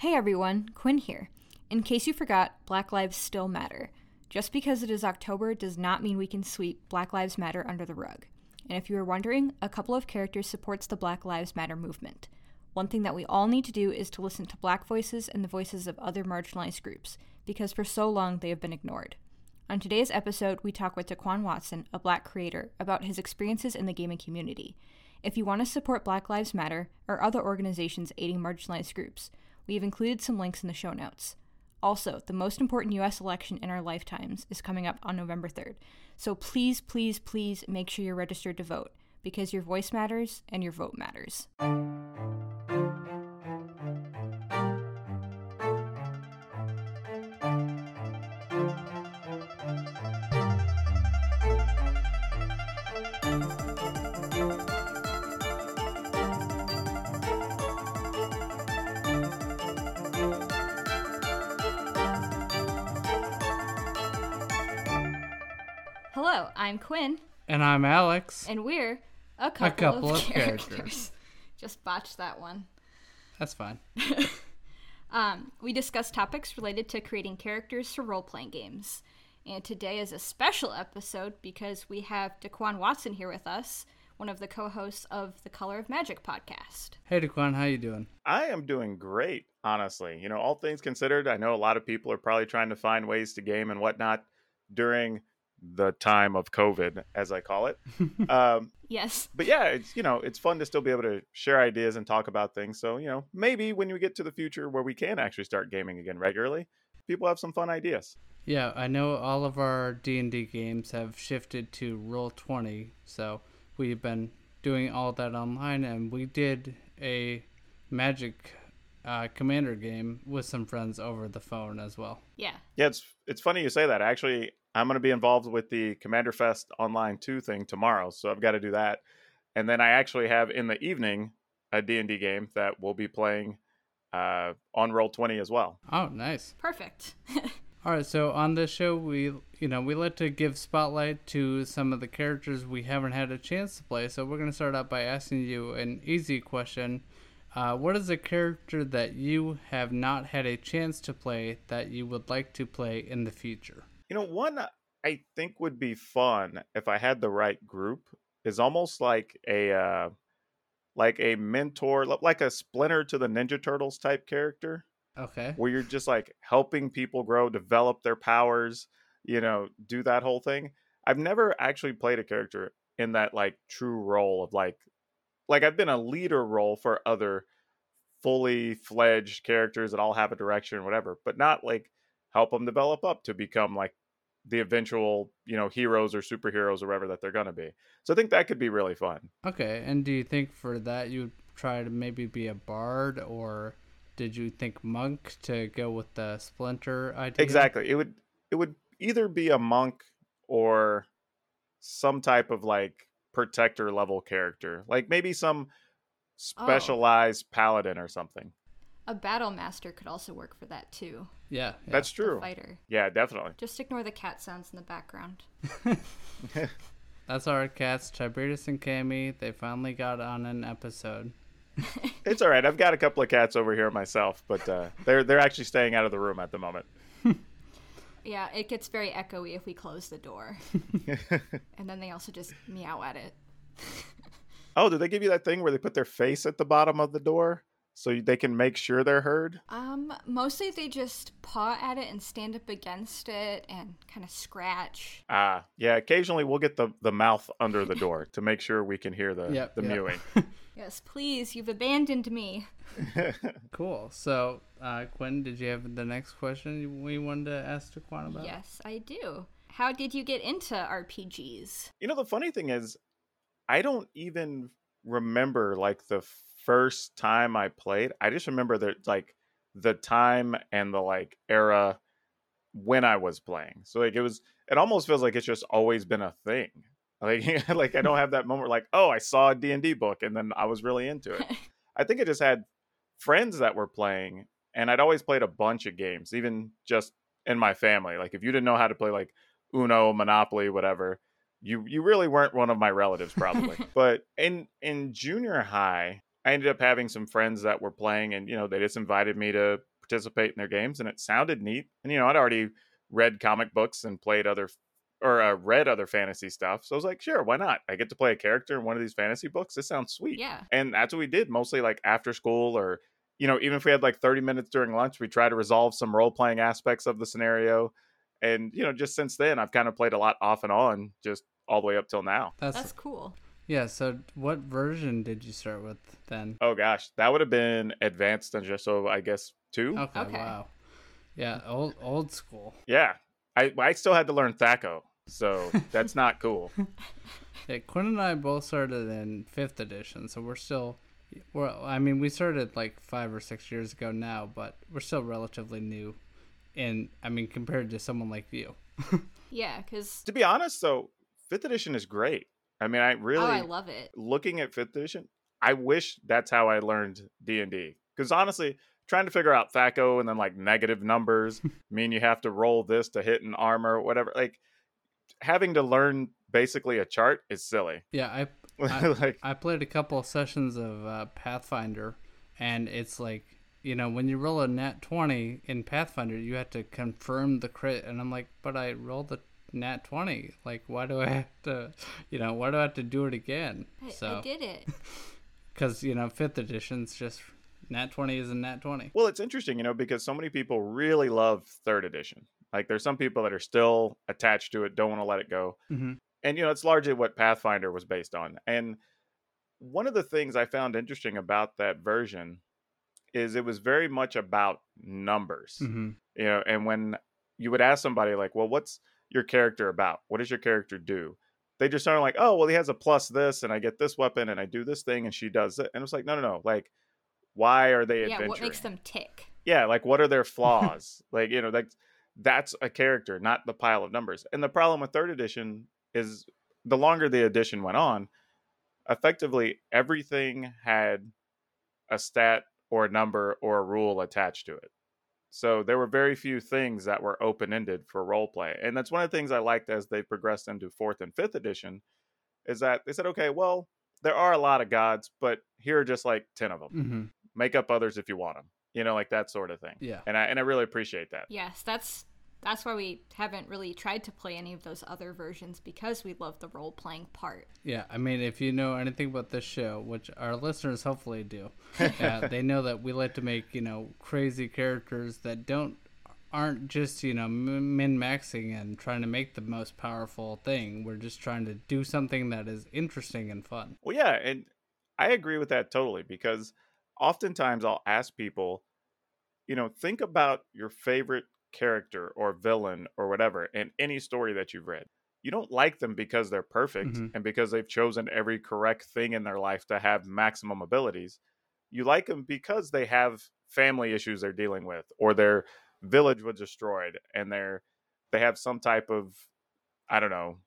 Hey everyone, Quinn here. In case you forgot, Black Lives still matter. Just because it is October does not mean we can sweep Black Lives Matter under the rug. And if you are wondering, a couple of characters supports the Black Lives Matter movement. One thing that we all need to do is to listen to black voices and the voices of other marginalized groups, because for so long they have been ignored. On today's episode, we talk with DeQuan Watson, a black creator, about his experiences in the gaming community. If you want to support Black Lives Matter or other organizations aiding marginalized groups, we have included some links in the show notes. Also, the most important US election in our lifetimes is coming up on November 3rd. So please, please, please make sure you're registered to vote because your voice matters and your vote matters. Hello, I'm Quinn, And I'm Alex. and we're a couple, couple of, of characters. characters. Just botched that one. That's fine. Um, we discuss topics related to creating characters for role playing games. And today is a special episode because we have DeQuan Watson here with us, one of the co hosts of the Color of Magic podcast. Hey, DeQuan, how you doing? I am doing great, honestly. You know, all things considered, I know a lot of people are probably trying to find ways to game and whatnot during the time of COVID, as I call it. um, Yes. but yeah, it's you know, it's fun to still be able to share ideas and talk about things. So you know, maybe when we get to the future where we can actually start gaming again regularly, people have some fun ideas. Yeah, I know all of our D&D games have shifted to Roll20, so we've been doing all that online, and we did a Magic uh, Commander game with some friends over the phone as well. Yeah. Yeah, it's it's funny you say that. Actually, I'm going to be involved with the CommandFest Online 2 thing tomorrow, so I've got to do that. And then I actually have in the evening a D&D game that we'll be playing uh, on Roll20 as well. Oh, nice. Perfect. All right, so on this show, we you know we like to give spotlight to some of the characters we haven't had a chance to play. So we're gonna start out by asking you an easy question. Uh, what is a character that you have not had a chance to play that you would like to play in the future? You know, one I think would be fun if I had the right group is almost like a uh, like a mentor, like a Splinter to the Ninja Turtles type character. Okay. where you're just like helping people grow, develop their powers, you know, do that whole thing. I've never actually played a character in that like true role of like like I've been a leader role for other fully fledged characters that all have a direction or whatever, but not like help them develop up to become like the eventual, you know, heroes or superheroes or whatever that they're going to be. So I think that could be really fun. Okay. And do you think for that you would try to maybe be a bard, or did you think monk to go with the splinter idea? Exactly. It would it would either be a monk or some type of like protector level character. Like maybe some oh. specialized paladin or something. A battle master could also work for that too. Yeah. yeah. That's The true. fighter. Yeah, definitely. Just ignore the cat sounds in the background. That's our cats, Tiberius and Cammy. They finally got on an episode. It's all right. I've got a couple of cats over here myself, but uh, they're they're actually staying out of the room at the moment. Yeah, it gets very echoey if we close the door. and then they also just meow at it. Oh, did they give you that thing where they put their face at the bottom of the door so they can make sure they're heard? Um, mostly they just paw at it and stand up against it and kind of scratch. Ah, yeah. Occasionally we'll get the the mouth under the door to make sure we can hear the Yep, the yep. mewing. Yes, please, you've abandoned me. Cool. So, uh, Quinn, did you have the next question we wanted to ask DeQuan about? Yes, I do. How did you get into RPGs? You know, the funny thing is, I don't even remember like the first time I played. I just remember that like the time and the like era when I was playing. So like it was, it almost feels like it's just always been a thing. Like, like I don't have that moment like, oh, I saw a D and D book and then I was really into it. I think I just had friends that were playing, and I'd always played a bunch of games, even just in my family. Like if you didn't know how to play like Uno, Monopoly, whatever, you you really weren't one of my relatives probably. but in in junior high, I ended up having some friends that were playing, and you know, they just invited me to participate in their games, and it sounded neat. And you know, I'd already read comic books and played other or uh, read other fantasy stuff. So I was like, sure, why not? I get to play a character in one of these fantasy books. This sounds sweet. Yeah. And that's what we did mostly like after school or, you know, even if we had like 30 minutes during lunch, we try to resolve some role playing aspects of the scenario. And, you know, just since then, I've kind of played a lot off and on, just all the way up till now. That's, That's cool. Yeah. So what version did you start with then? Oh gosh, that would have been advanced Dungeon. So I guess two. Okay. Okay. Wow. Yeah. Old old school. Yeah. I, I still had to learn THAC0. So that's not cool. Yeah, Quinn and I both started in fifth edition, so we're still. Well, I mean, we started like five or six years ago now, but we're still relatively new. And I mean, compared to someone like you. Yeah, because to be honest, though, fifth edition is great. I mean, I really oh, I love it. looking at fifth edition. I wish that's how I learned D and D. Because honestly, trying to figure out THAC0 and then like negative numbers mean you have to roll this to hit an armor, whatever. Like having to learn basically a chart is silly. Yeah, I I- like I played a couple of sessions of uh, Pathfinder, and it's like you know when you roll a nat twenty in Pathfinder, you have to confirm the crit, and I'm like, but I rolled a nat twenty. Like, why do I have to, you know, why do I have to do it again? I, so I did it. because you know fifth edition's just nat 20 is a nat 20 Well, it's interesting, you know, because so many people really love third edition. Like there's some people that are still attached to it, don't want to let it go. mm-hmm. and you know it's largely what pathfinder was based on and one of the things i found interesting about that version is it was very much about numbers Mm-hmm. you know and when you would ask somebody like well what's your character about? What does your character do? They just started like oh well he has a plus this and i get this weapon and i do this thing and she does it. And it's like no no no. Like why are they Yeah, what makes them tick? yeah like what are their flaws? Like you know like that's a character not the pile of numbers. And the problem with third edition is the longer the edition went on effectively everything had a stat or a number or a rule attached to it so there were very few things that were open-ended for role play and that's one of the things i liked as they progressed into fourth and fifth edition is that they said okay well there are a lot of gods but here are just like 10 of them Mm-hmm. make up others if you want them you know like that sort of thing yeah. and i and i really appreciate that. Yes, that's that's why we haven't really tried to play any of those other versions because we love the role playing part. yeah i mean if you know anything about this show which our listeners hopefully do uh, they know that we like to make you know crazy characters that don't aren't just you know min maxing and trying to make the most powerful thing we're just trying to do something that is interesting and fun well yeah and i agree with that totally because oftentimes i'll ask people you know think about your favorite character or villain or whatever in any story that you've read you don't like them because they're perfect Mhm. and because they've chosen every correct thing in their life to have maximum abilities you like them because they have family issues they're dealing with or their village was destroyed and they're they have some type of i don't know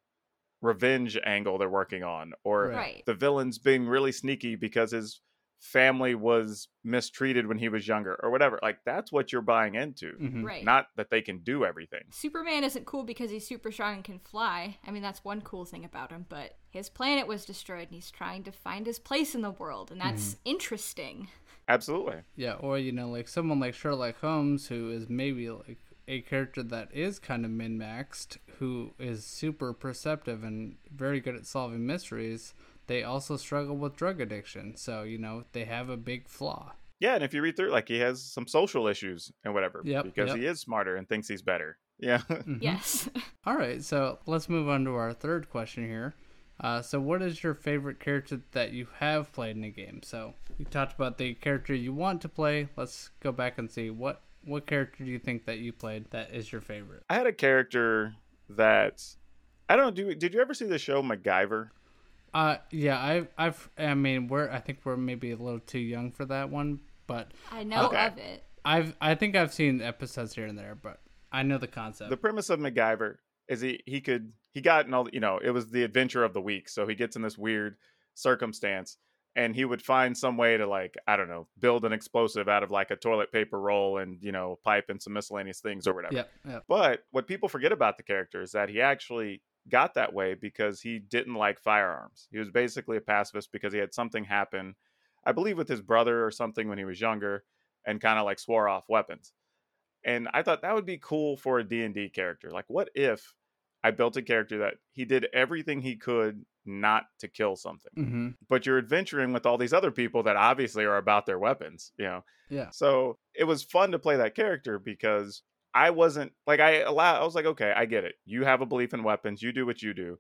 revenge angle they're working on or Right. Right. the villain's being really sneaky because his family was mistreated when he was younger or whatever like that's what you're buying into Mhm. Right. not that they can do everything Superman isn't cool because he's super strong and can fly. I mean, that's one cool thing about him, but his planet was destroyed and he's trying to find his place in the world, and that's interesting. absolutely Yeah, or you know, like someone like Sherlock Holmes, who is maybe like a character that is kind of min maxed, who is super perceptive and very good at solving mysteries. They also struggle with drug addiction, so you know they have a big flaw. yeah and if you read through like he has some social issues and whatever Yep, because yep. he is smarter and thinks he's better yeah Mhm. Yes. All right, so let's move on to our third question here. Uh, so, what is your favorite character that you have played in a game? So, you talked about the character you want to play. Let's go back and see what what character do you think that you played that is your favorite? i had a character that i don't know do, did you ever see the show macgyver Uh, yeah, I've, I've, I mean, we're, I think we're maybe a little too young for that one, but I know Okay. of it. I've, I think I've seen episodes here and there, but I know the concept. the premise of MacGyver is he he could he got in all you know it was the adventure of the week so he gets in this weird circumstance and he would find some way to like I don't know build an explosive out of like a toilet paper roll and you know pipe and some miscellaneous things or whatever. Yep, yep. But what people forget about the character is that he actually got that way because he didn't like firearms. He was basically a pacifist because he had something happen I believe with his brother or something when he was younger, and kind of like swore off weapons. And I thought that would be cool for a D&D character. Like what if I built a character that he did everything he could not to kill something. Mm-hmm. But you're adventuring with all these other people that obviously are about their weapons, you know. Yeah. So it was fun to play that character because I wasn't like I allow I was like, okay, I get it. You have a belief in weapons, you do what you do.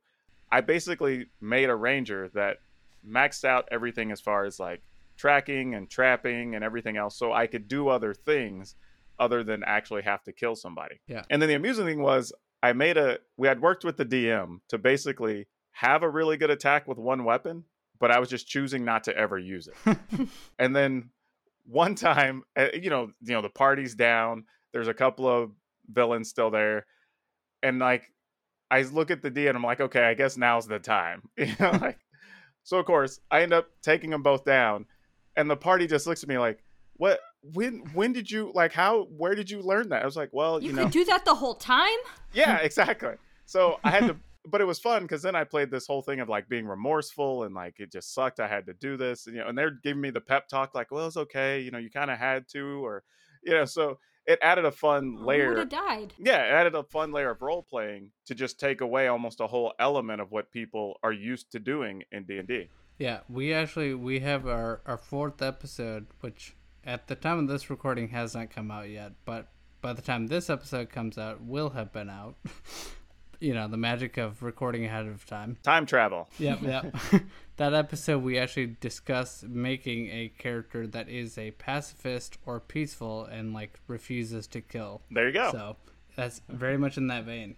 I basically made a ranger that maxed out everything as far as like tracking and trapping and everything else so I could do other things other than actually have to kill somebody. Yeah. And then the amusing thing was I made a we had worked with the DM to basically have a really good attack with one weapon, but I was just choosing not to ever use it. and then one time, uh, you know, you know the party's down, there's a couple of villains still there, and like I look at the D and I'm like, okay, I guess now's the time. You know, like so of course I end up taking them both down, and the party just looks at me like, what? When when did you like how where did you learn that? I was like, well, You, you, could know, do that the whole time? yeah, exactly. So I had to, but it was fun because then I played this whole thing of like being remorseful and like it just sucked. I had to do this, and you know, and they're giving me the pep talk like, well, it's okay, you know, you kind of had to, or you know, so it added a fun Who would layer. have died? Yeah, it added a fun layer of role playing to just take away almost a whole element of what people are used to doing in D and D. Yeah, we actually we have our our fourth episode, which at the time of this recording has not come out yet, but by the time this episode comes out, will have been out. you know, the magic of recording ahead of time. Time travel. Yep, yep. that episode we actually discuss making a character that is a pacifist or peaceful and like refuses to kill. There you go. So that's very much in that vein.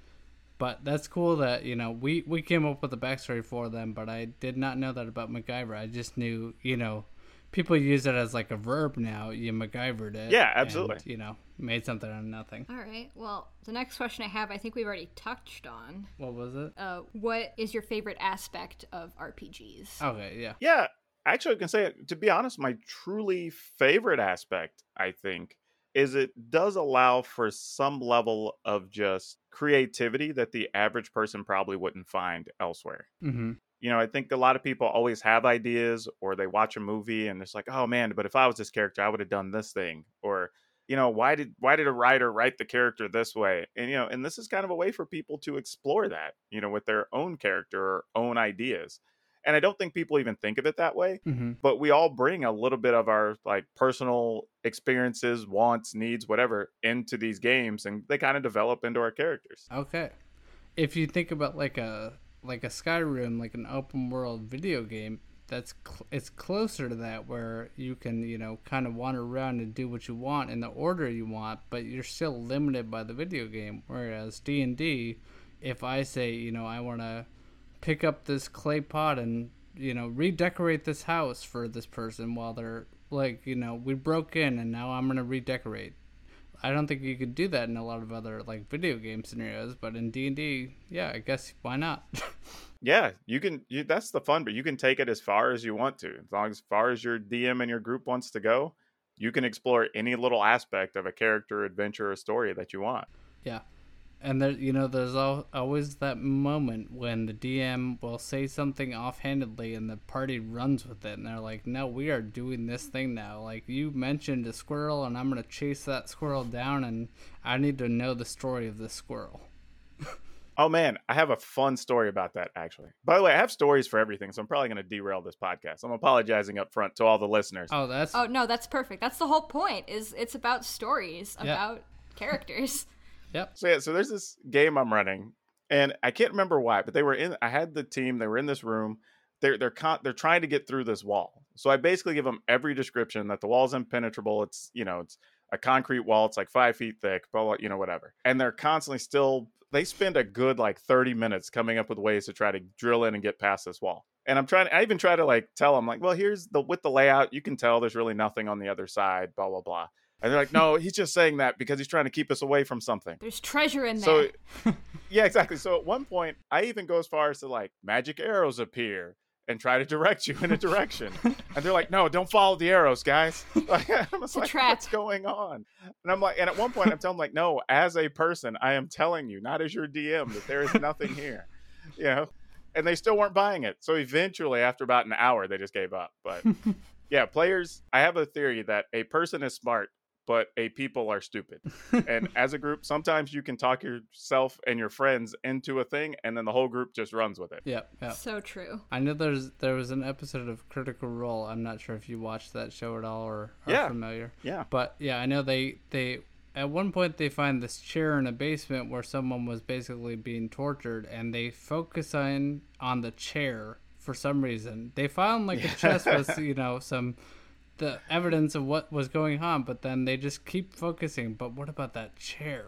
But that's cool that you know we we came up with a backstory for them, but I did not know that about MacGyver. I just knew you know people use it as like a verb now. You MacGyvered it. Yeah, absolutely. and, you know, made something out of nothing. All right. Well, the next question I have, I think we've already touched on. What was it? Uh, what is your favorite aspect of RPGs? Okay, yeah. Yeah, actually, I can say it. To be honest, my truly favorite aspect, I think, is it does allow for some level of just creativity that the average person probably wouldn't find elsewhere. Mm-hmm. You know, I think a lot of people always have ideas or they watch a movie and it's like, oh man, but if I was this character, I would have done this thing. Or, you know, why did why did a writer write the character this way? And you know, and this is kind of a way for people to explore that, you know, with their own character or own ideas. And I don't think people even think of it that way Mm-hmm. but we all bring a little bit of our like personal experiences, wants, needs, whatever into these games and they kind of develop into our characters. Okay. If you think about like a like a Skyrim, like an open world video game, that's cl- it's closer to that where you can you know kind of wander around and do what you want in the order you want, but you're still limited by the video game. Whereas D and D, if I say you know I want to pick up this clay pot and you know redecorate this house for this person while they're like you know we broke in and now I'm gonna redecorate. I don't think you could do that in a lot of other like video game scenarios, but in D and D, yeah, I guess why not? Yeah, you can you, that's the fun, but you can take it as far as you want to. As long as far as your DM and your group wants to go, you can explore any little aspect of a character, adventure, or story that you want. yeah, and there, you know, there's al- always that moment when the DM will say something offhandedly and the party runs with it, and they're like, "No, we are doing this thing now. Like you mentioned a squirrel, and I'm gonna chase that squirrel down, and I need to know the story of this squirrel." Oh man, I have a fun story about that actually. By the way, I have stories for everything, so I'm probably going to derail this podcast. I'm apologizing up front to all the listeners. Oh, that's Oh no, that's perfect. That's the whole point. Is it's about stories, Yeah. about characters. yep. So yeah, so there's this game I'm running, and I can't remember why, but they were in. I had the team. They were in this room. They're they're con- they're trying to get through this wall. So I basically give them every description that the wall's impenetrable. It's you know it's a concrete wall. It's like five feet thick. Blah blah. You know whatever. And they're constantly still. They spend a good like 30 minutes coming up with ways to try to drill in and get past this wall. And I'm trying. I even try to like tell them like, well, here's the with the layout. You can tell there's really nothing on the other side. Blah blah blah. And they're like, no, he's just saying that because he's trying to keep us away from something. There's treasure in there. So, yeah, exactly. So at one point, I even go as far as to like magic arrows appear and try to direct you in a direction. and they're like, no, don't follow the arrows, guys. Like, I'm just like, trap. what's going on? And I'm like, and at one point, I'm telling them, like, no, as a person, I am telling you, not as your DM, that there is nothing here. You know? And they still weren't buying it. So eventually, after about an hour, they just gave up. But Yeah, players. I have a theory that a person is smart, but a people are stupid. and as a group, sometimes you can talk yourself and your friends into a thing, and then the whole group just runs with it. Yep, yep. So true. I know there's there was an episode of Critical Role. I'm not sure if you watched that show at all or are Yeah. familiar. Yeah. But yeah, I know they they at one point they find this chair in a basement where someone was basically being tortured, and they focus on on the chair for some reason. They found like a chest with you know some the evidence of what was going on, but then they just keep focusing. But what about that chair?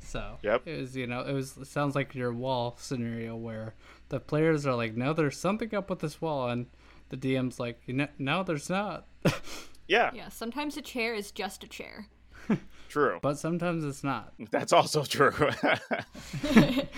So Yep. it was you know it was it sounds like your wall scenario where the players are like, no, there's something up with this wall, and the DM's like, you know, no, there's not. Yeah, Yeah, sometimes a chair is just a chair. true. but sometimes it's not. That's also true.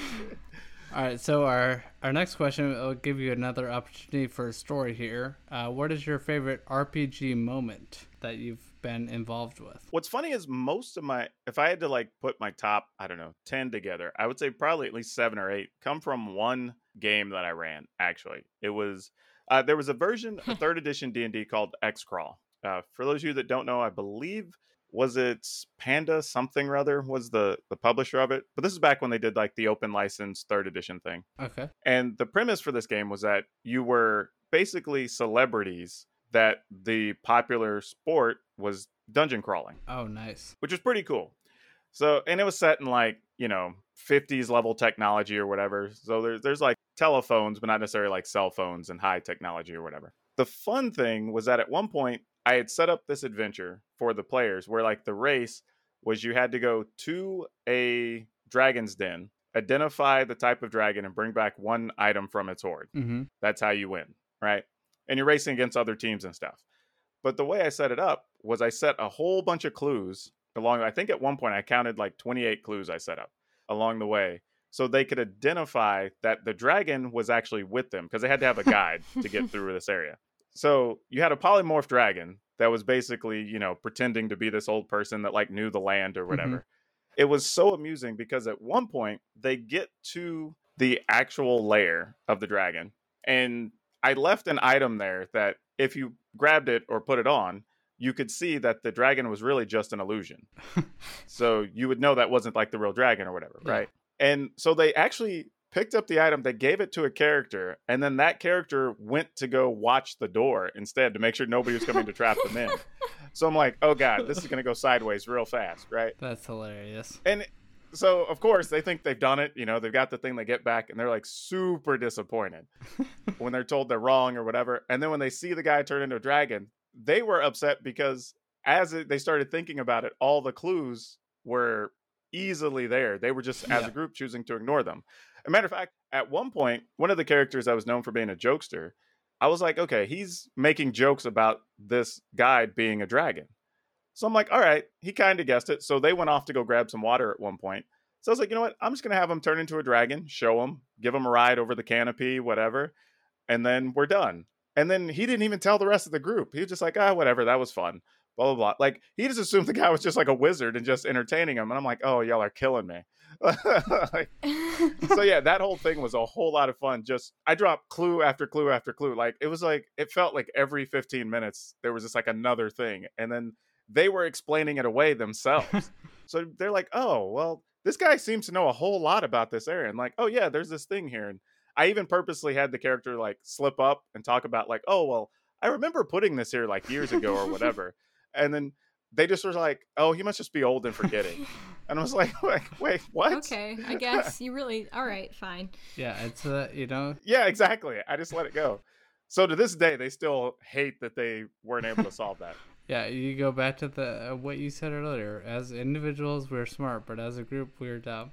All right, so our our next question will give you another opportunity for a story here. Uh, what is your favorite RPG moment that you've been involved with? What's funny is most of my, if I had to like put my top, I don't know, 10 together, I would say probably at least seven or eight come from one game that I ran, actually. It was, uh, there was a version, a third edition D&D called Xcrawl. Uh, for those of you that don't know, I believe, was it Panda something or other was the, the publisher of it. But this is back when they did like the open license third edition thing. Okay. And the premise for this game was that you were basically celebrities that the popular sport was dungeon crawling Oh, nice. which was pretty cool. So, and it was set in like, you know, 50s level technology or whatever. So there's there's like telephones, but not necessarily like cell phones and high technology or whatever. The fun thing was that at one point I had set up this adventure for the players where like the race was you had to go to a dragon's den, identify the type of dragon and bring back one item from its hoard. Mm-hmm. That's how you win, right? And you're racing against other teams and stuff. But the way I set it up was I set a whole bunch of clues along. I think at one point I counted like 28 clues I set up along the way so they could identify that the dragon was actually with them because they had to have a guide to get through this area. So you had a polymorph dragon that was basically, you know, pretending to be this old person that like knew the land or mm-hmm. whatever. It was so amusing because at one point they get to the actual lair of the dragon and I left an item there that if you grabbed it or put it on, you could see that the dragon was really just an illusion. so you would know that wasn't like the real dragon or whatever, Yeah. right? And so they actually picked up the item, they gave it to a character, and then that character went to go watch the door instead to make sure nobody was coming to trap them in. So I'm like, oh god, this is going to go sideways real fast, right? That's hilarious. And so of course they think they've done it, you know, they've got the thing they get back and they're like super disappointed when they're told they're wrong or whatever. And then when they see the guy turn into a dragon, they were upset because as they started thinking about it, all the clues were easily there. They were just as Yeah. a group choosing to ignore them. A matter of fact, at one point, one of the characters I was known for being a jokester, I was like, okay, he's making jokes about this guide being a dragon. So I'm like, all right, he kind of guessed it. So they went off to go grab some water at one point. So I was like, you know what? I'm just going to have him turn into a dragon, show him, give him a ride over the canopy, whatever. And then we're done. And then he didn't even tell the rest of the group. He was just like, ah, whatever. That was fun. Blah, blah, blah. Like, he just assumed the guy was just like a wizard and just entertaining him. And I'm like, oh, y'all are killing me. Like, so yeah, that whole thing was a whole lot of fun. Just I dropped clue after clue after clue. Like it was like it felt like every 15 minutes there was just like another thing, and then they were explaining it away themselves. so they're like, oh well, this guy seems to know a whole lot about this area, and like, oh yeah, there's this thing here, and I even purposely had the character like slip up and talk about like, oh well, I remember putting this here like years ago or whatever, and then they just were like, oh, he must just be old and forgetting. And I was like, wait, wait what? okay, I guess you really. All right, fine. Yeah, it's uh, you know, Yeah, exactly. I just let it go. So to this day, they still hate that they weren't able to solve that. yeah. You go back to the uh, what you said earlier. As individuals, we're smart, but as a group, we're dumb.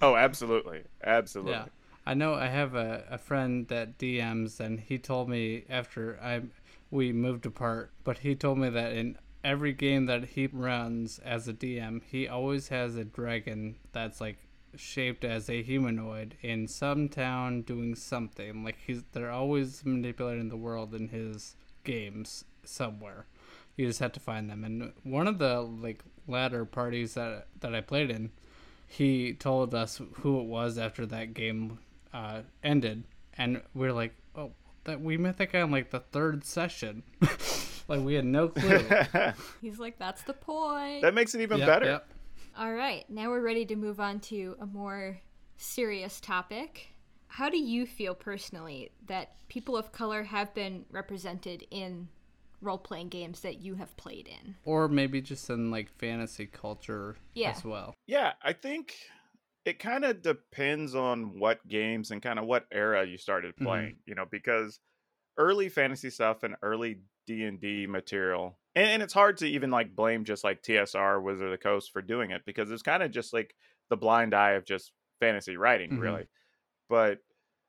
Oh, absolutely, absolutely. Yeah. I know I have a, a friend that DMs, and he told me after I we moved apart, but he told me that in every game that he runs as a DM, he always has a dragon that's like shaped as a humanoid in some town doing something. Like he's they're always manipulating the world in his games somewhere. You just have to find them. And one of the like latter parties that that I played in, he told us who it was after that game uh, ended, and we are like, "Oh, that we met that guy in like the third session. like we had no clue. He's like, that's the point. that makes it even Yep, better. yep. All right, now we're ready to move on to a more serious topic. How do you feel personally that people of color have been represented in role playing games that you have played in? Or maybe just in like fantasy culture Yeah. as well. Yeah, I think it kind of depends on what games and kind of what era you started Mhm. playing, you know, because early fantasy stuff and early D&D material and, and it's hard to even like blame just like TSR Wizard of the Coast for doing it because it's kind of just like the blind eye of just fantasy writing Mhm. really. But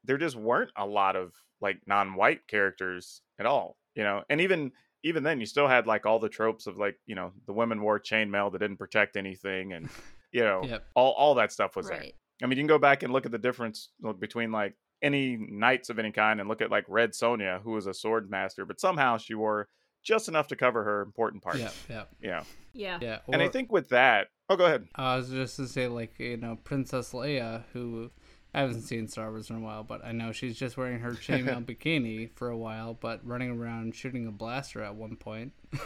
there just weren't a lot of like non-white characters at all, you know. And even even then you still had like all the tropes of like, you know, the women wore chainmail that didn't protect anything and you know, Yep. all all that stuff was there. right. I mean, you can go back and look at the difference between like any knights of any kind and look at like Red Sonja, who was a sword master, but somehow she wore just enough to cover her important parts. Yeah, yep. You know. Yeah. Yeah. and I think with that, oh, go ahead. I was just to say, like, you know, Princess Leia, who I haven't seen Star Wars in a while, but I know she's just wearing her chainmail bikini for a while, but running around shooting a blaster at one point.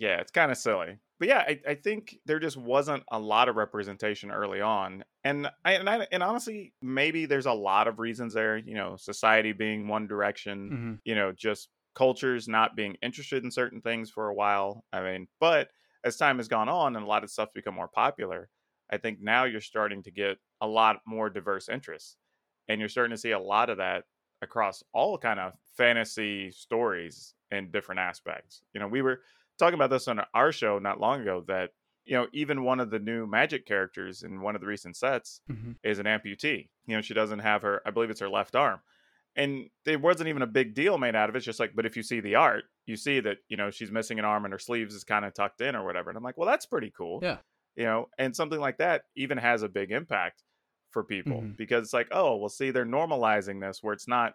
Yeah, it's kind of silly. But yeah, I, I think there just wasn't a lot of representation early on. And I, and I and honestly, maybe there's a lot of reasons there, you know, society being one direction, hmm you know, just cultures not being interested in certain things for a while. I mean, but as time has gone on and a lot of stuff become more popular, I think now you're starting to get a lot more diverse interests. And you're starting to see a lot of that across all kind of fantasy stories in different aspects. You know, we were talking about this on our show not long ago that you know even one of the new magic characters in one of the recent sets hmm is an amputee. You know, she doesn't have her, I believe it's her left arm. And there wasn't even a big deal made out of it. It's just like, but if you see the art, you see that, you know, she's missing an arm and her sleeves is kind of tucked in or whatever. And I'm like, well, that's pretty cool. Yeah. You know, and something like that even has a big impact for people Mhm. because it's like, oh, well, see, they're normalizing this where it's not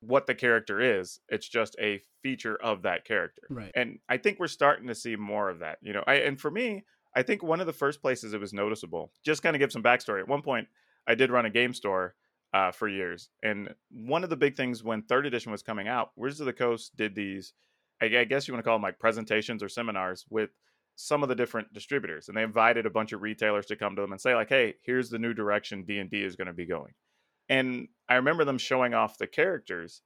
what the character is, it's just a feature of that character. Right. And I think we're starting to see more of that. You know, I, and for me, I think one of the first places it was noticeable, just kind of give some backstory. At one point, I did run a game store uh, for years. And one of the big things when third edition was coming out, Wizards of the Coast did these, I, I guess you want to call them like presentations or seminars with some of the different distributors. And they invited a bunch of retailers to come to them and say, like, hey, here's the new direction D&D is going to be going. And I remember them showing off the characters.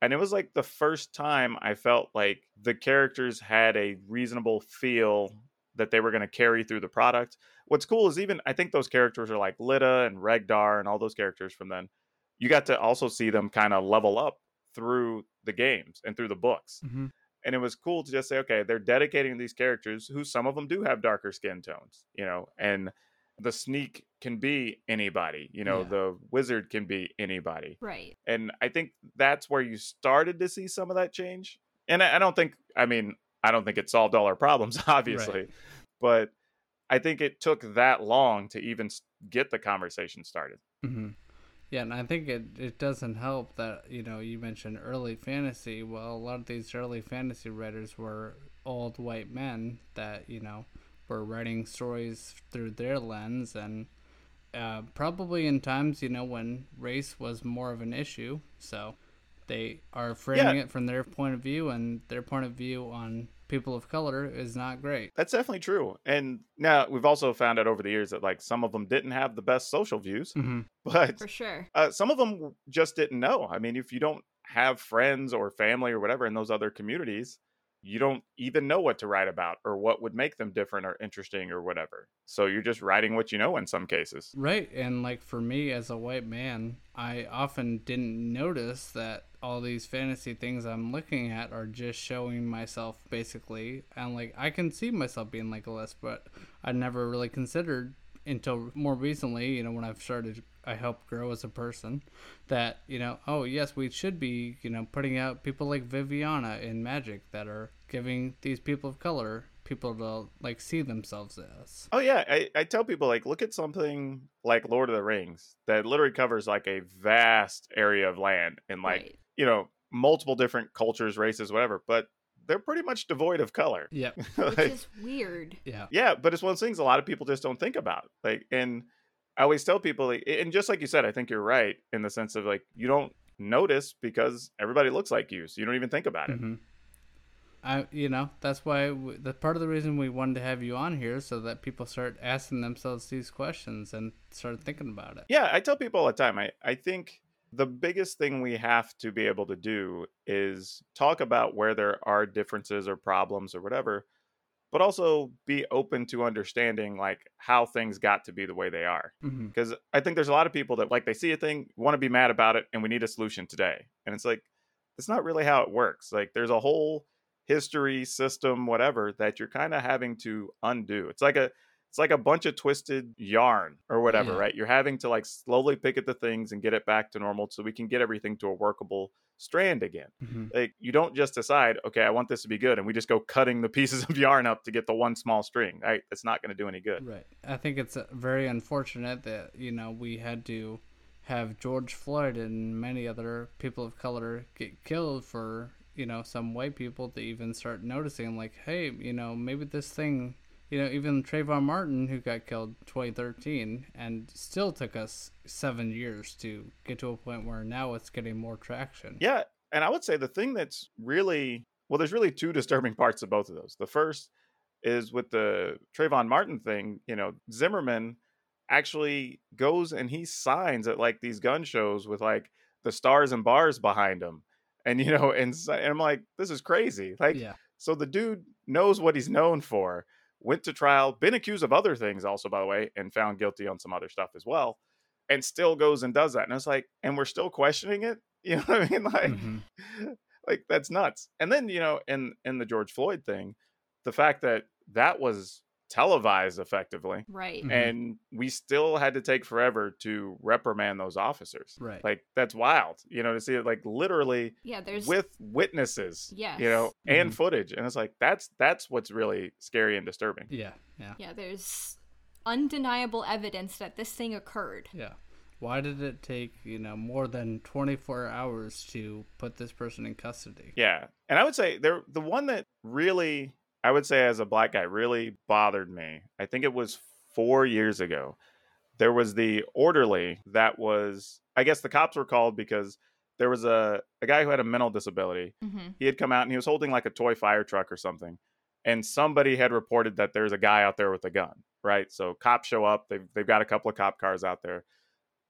And it was like the first time I felt like the characters had a reasonable feel that they were going to carry through the product. What's cool is even I think those characters are like Lidda and Regdar and all those characters from then. You got to also see them kind of level up through the games and through the books. Mm-hmm. And it was cool to just say, okay, they're dedicating these characters who some of them do have darker skin tones, you know, and the sneak can be anybody, you know, Yeah. the wizard can be anybody Right. and I think that's where you started to see some of that change. And I, I don't think, I mean, I don't think it solved all our problems, obviously, but I think it took that long to even get the conversation started. hmm Yeah, and I think it, it doesn't help that, you know, you mentioned early fantasy. Well, a lot of these early fantasy writers were old white men that, you know, were writing stories through their lens and uh, probably in times, you know, when race was more of an issue. So they are framing Yeah. it from their point of view, and their point of view on people of color is not great. That's definitely true. And now we've also found out over the years that like some of them didn't have the best social views, hmm but For sure. uh, some of them just didn't know. I mean, if you don't have friends or family or whatever in those other communities, you don't even know what to write about or what would make them different or interesting or whatever. So you're just writing what you know in some cases. Right, and like for me as a white man, I often didn't notice that all these fantasy things I'm looking at are just showing myself basically, and like I can see myself being like a list, but I never really considered until more recently, you know, when I've started, I help grow as a person, that you know, oh yes, we should be, you know, putting out people like Viviana in Magic that are giving these people of color people to like see themselves as. Oh yeah, I, I tell people like look at something like Lord of the Rings that literally covers like a vast area of land and like right. you know multiple different cultures, races, whatever, but they're pretty much devoid of color. Yep. Which is weird. Yeah. yeah, but it's one of those things a lot of people just don't think about. Like, and I always tell people, and just like you said, I think you're right in the sense of like you don't notice because everybody looks like you, so you don't even think about it. Mm-hmm. I, you know, that's why we, the part of the reason we wanted to have you on here so that people start asking themselves these questions and start thinking about it. Yeah, I tell people all the time. I I think the biggest thing we have to be able to do is talk about where there are differences or problems or whatever, but also be open to understanding like how things got to be the way they are. Mm-hmm. Because I think there's a lot of people that like they see a thing, want to be mad about it, and we need a solution today. And it's like, it's not really how it works. Like there's a whole history, system, whatever, that you're kind of having to undo. It's like a it's like a bunch of twisted yarn or whatever, Yeah. right? You're having to like slowly pick at the things and get it back to normal so we can get everything to a workable strand again. Mm-hmm. Like you don't just decide, okay, I want this to be good, and we just go cutting the pieces of yarn up to get the one small string. Right? It's not going to do any good. Right. I think it's uh, very unfortunate that, you know, we had to have George Floyd and many other people of color get killed for, you know, some white people to even start noticing, like, hey, you know, maybe this thing, you know, even Trayvon Martin, who got killed 2013, and still took us seven years to get to a point where now it's getting more traction. Yeah, and I would say the thing that's really well, there's really two disturbing parts of both of those. The first is with the Trayvon Martin thing. You know, Zimmerman actually goes and he signs at like these gun shows with like the stars and bars behind him, and you know, and, and I'm like, this is crazy. Like, yeah. so the dude knows what he's known for. Went to trial, been accused of other things also, by the way, and found guilty on some other stuff as well, and still goes and does that. And it's like, and we're still questioning it. You know what I mean? Like, Mhm. like that's nuts. And then you know, in in the George Floyd thing, the fact that that was televised effectively, Right. Mhm. and we still had to take forever to reprimand those officers. Right. Like that's wild. You know, to see it like literally Yeah, there's with witnesses. Yes. You know, and Mhm. footage, and it's like that's that's what's really scary and disturbing. yeah. Yeah. yeah, there's undeniable evidence that this thing occurred. Yeah. Why did it take, you know, more than 24 hours to put this person in custody? Yeah. And I would say there the one that really I would say as a black guy really bothered me. I think it was 4 years ago. There was the orderly that was I guess the cops were called because there was a a guy who had a mental disability. Mm-hmm. He had come out and he was holding like a toy fire truck or something. And somebody had reported that there's a guy out there with a gun, right? So cops show up. They've they've got a couple of cop cars out there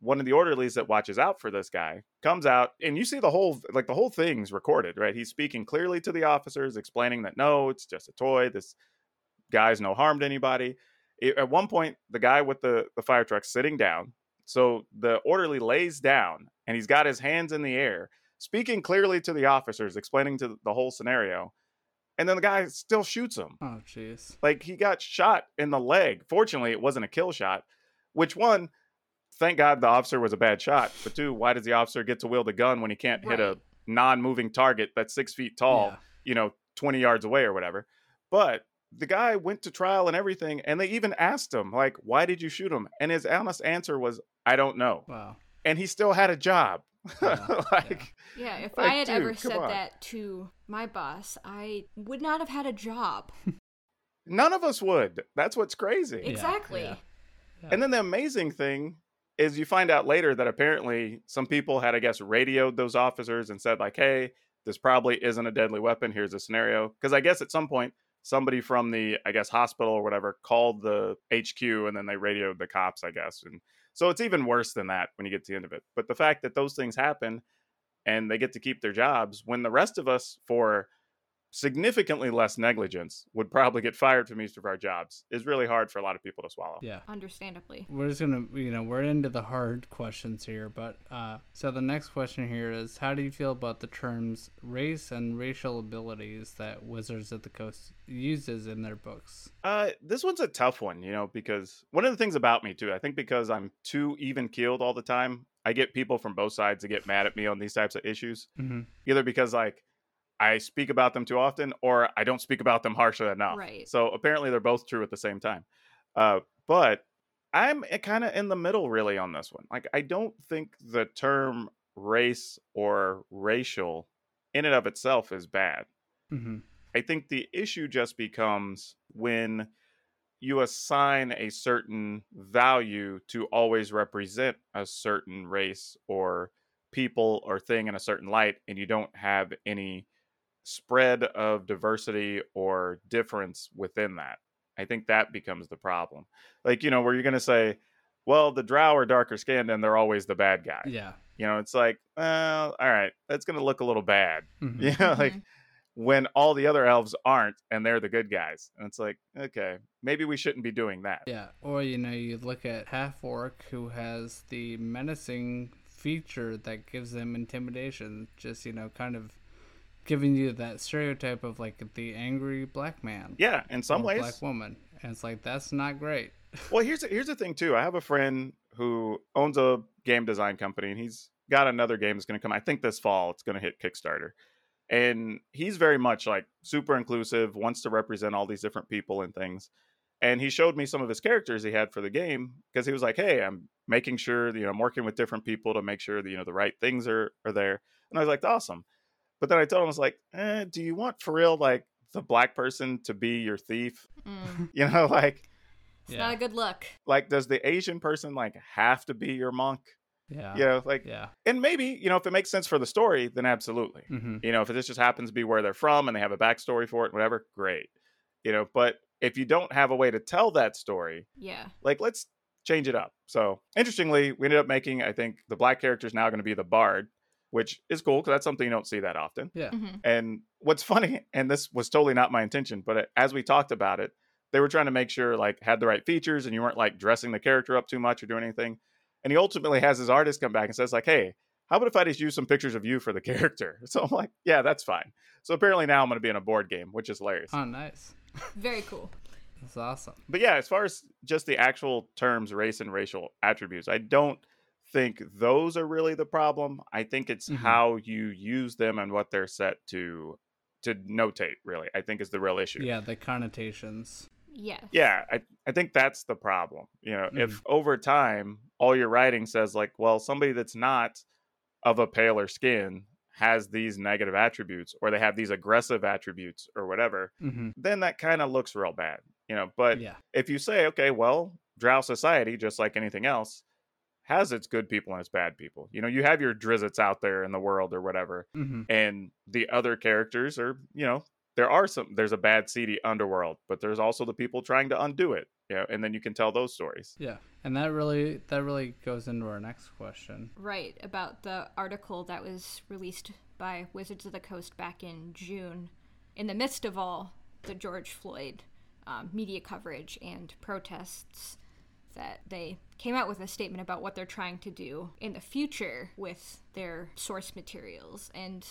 one of the orderlies that watches out for this guy comes out and you see the whole like the whole thing's recorded right he's speaking clearly to the officers explaining that no it's just a toy this guy's no harm to anybody It- at one point the guy with the the fire truck sitting down so the orderly lays down and he's got his hands in the air speaking clearly to the officers explaining to the whole scenario and then the guy still shoots him Oh, jeez. like he got shot in the leg. Fortunately, it wasn't a kill shot. Which one? Thank God the officer was a bad shot. But two, why does the officer get to wield a gun when he can't hit a non-moving target that's six feet tall? Yeah. You know, twenty yards away or whatever. But the guy went to trial and everything, and they even asked him like, "Why did you shoot him?" And his honest answer was, "I don't know." Wow. And he still had a job. Yeah, like, Yeah, if Like, I had dude, ever said on. that to my boss, I would not have had a job. none of us would. That's what's crazy. exactly. yeah. Yeah. And then the amazing thing is you find out later that apparently some people had, I guess, radioed those officers and said, like, hey, this probably isn't a deadly weapon. Here's a scenario. Because I guess at some point, somebody from the, I guess, hospital or whatever called the HQ and then they radioed the cops, I guess. And so it's even worse than that when you get to the end of it. But the fact that those things happen and they get to keep their jobs when the rest of us, for significantly less negligence, would probably get fired from each of our jobs is really hard for a lot of people to swallow. Yeah. Understandably. We're just gonna, you know, we're into the hard questions here, but uh, so the next question here is, how do you feel about the terms race and racial abilities that Wizards of the Coast uses in their books? Uh, this one's a tough one, you know, because one of the things about me too, I think because I'm too even keeled all the time, I get people from both sides to get mad at me on these types of issues, Mm-hmm. either because like I speak about them too often or I don't speak about them harshly enough. Right. So apparently they're both true at the same time. Uh, but I'm kind of in the middle really on this one. Like I don't think the term race or racial in and of itself is bad. Mm-hmm. I think the issue just becomes when you assign a certain value to always represent a certain race or people or thing in a certain light and you don't have any spread of diversity or difference within that. I think that becomes the problem. Like, you know, where you're going to say, well, the drow are darker skinned and they're always the bad guy. Yeah. You know, it's like, well, all right, that's going to look a little bad. Mhm. You know, like Mhm. when all the other elves aren't and they're the good guys. And it's like, okay, maybe we shouldn't be doing that. Yeah, or you know, you look at half orc who has the menacing feature that gives them intimidation, just you know, kind of giving you that stereotype of like the angry black man. Yeah, in some ways. black woman, and it's like that's not great. Well, here's here's the thing too. I have a friend who owns a game design company, and he's got another game that's going to come. I think this fall it's going to hit Kickstarter, and he's very much like super inclusive, wants to represent all these different people and things. And he showed me some of his characters he had for the game because he was like, "Hey, I'm making sure you know I'm working with different people to make sure that you know the right things are are there." And I was like, "Awesome." But then I told him, I was like, eh, "Do you want for real like the black person to be your thief? Mm, You know, like." it's yeah, not a good look. like does the asian person like have to be your monk yeah, you know like yeah. and maybe you know if it makes sense for the story then absolutely hmm you know if this just happens to be where they're from and they have a backstory for it whatever great you know but if you don't have a way to tell that story Yeah. like let's change it up so interestingly we ended up making i think the black character is now going to be the bard which is cool because that's something you don't see that often Yeah. hmm and what's funny, and this was totally not my intention, but as we talked about it, they were trying to make sure like had the right features and you weren't like dressing the character up too much or doing anything. And he ultimately has his artist come back and says like, "Hey, how about if I just use some pictures of you for the character?" So I'm like, "Yeah, that's fine." So apparently now I'm going to be in a board game, which is hilarious. Oh, nice. Very cool. That's awesome. But yeah, as far as just the actual terms race and racial attributes, I don't think those are really the problem. I think it's Mhm. how you use them and what they're set to to notate really. I think is the real issue. Yeah, the connotations. Yes. Yeah, I I think that's the problem. You know, if over time all your writing says like, well, somebody that's not of a paler skin has these negative attributes or they have these aggressive attributes or whatever, mm-hmm. then that kind of looks real bad. You know, but yeah, if you say, okay, well, Drow society, just like anything else, has its good people and its bad people. You know, you have your Drizzts out there in the world or whatever, hmm and the other characters are, you know, there are some. There's a bad, seedy underworld, but there's also the people trying to undo it. You know, and then you can tell those stories. yeah, and that really that really goes into our next question. Right, about the article that was released by Wizards of the Coast back in June, in the midst of all the George Floyd um, media coverage and protests, that they came out with a statement about what they're trying to do in the future with their source materials. And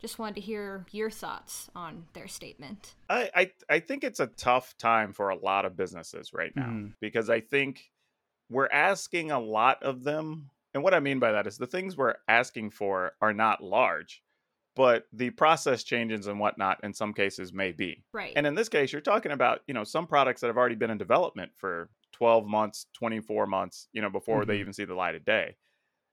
just wanted to hear your thoughts on their statement. I, I I think it's a tough time for a lot of businesses right now Mhm. because I think we're asking a lot of them. And what I mean by that is the things we're asking for are not large, but the process changes and whatnot in some cases may be. Right. And in this case, you're talking about, you know, some products that have already been in development for 12 months, 24 months, you know, before they Mhm. even see the light of day.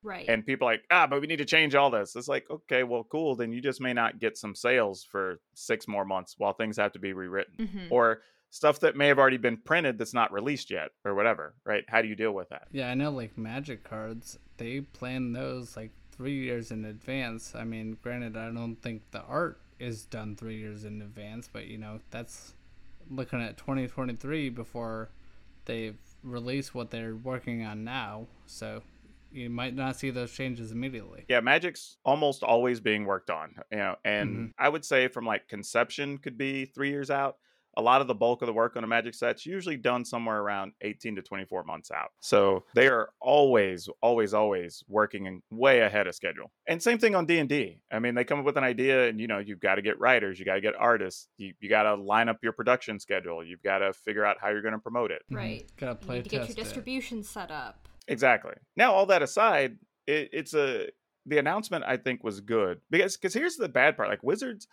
right. And people are like, ah, but we need to change all this. It's like, okay, well, cool. Then you just may not get some sales for six more months while things have to be rewritten Mhm. or stuff that may have already been printed that's not released yet or whatever, right? How do you deal with that? Yeah, I know like magic cards, they plan those like three years in advance. I mean, granted, I don't think the art is done three years in advance, but you know, that's looking at 2023 before they've released what they're working on now. So you might not see those changes immediately. Yeah, Magic's almost always being worked on, you know, and Mhm. I would say from like conception could be three years out. A lot of the bulk of the work on a Magic set's usually done somewhere around 18 to 24 months out. So they are always, always, always working way ahead of schedule. And same thing on D&D. I mean, they come up with an idea and, you know, you've got to get writers, you got to get artists, you, you got to line up your production schedule, you've got to figure out how you're going to promote it. Mhm. Right. Gotta You play need to get your test it. distribution set up. Exactly. Now, all that aside, it, it's a the announcement I think was good because because here's the bad part. Like Wizards,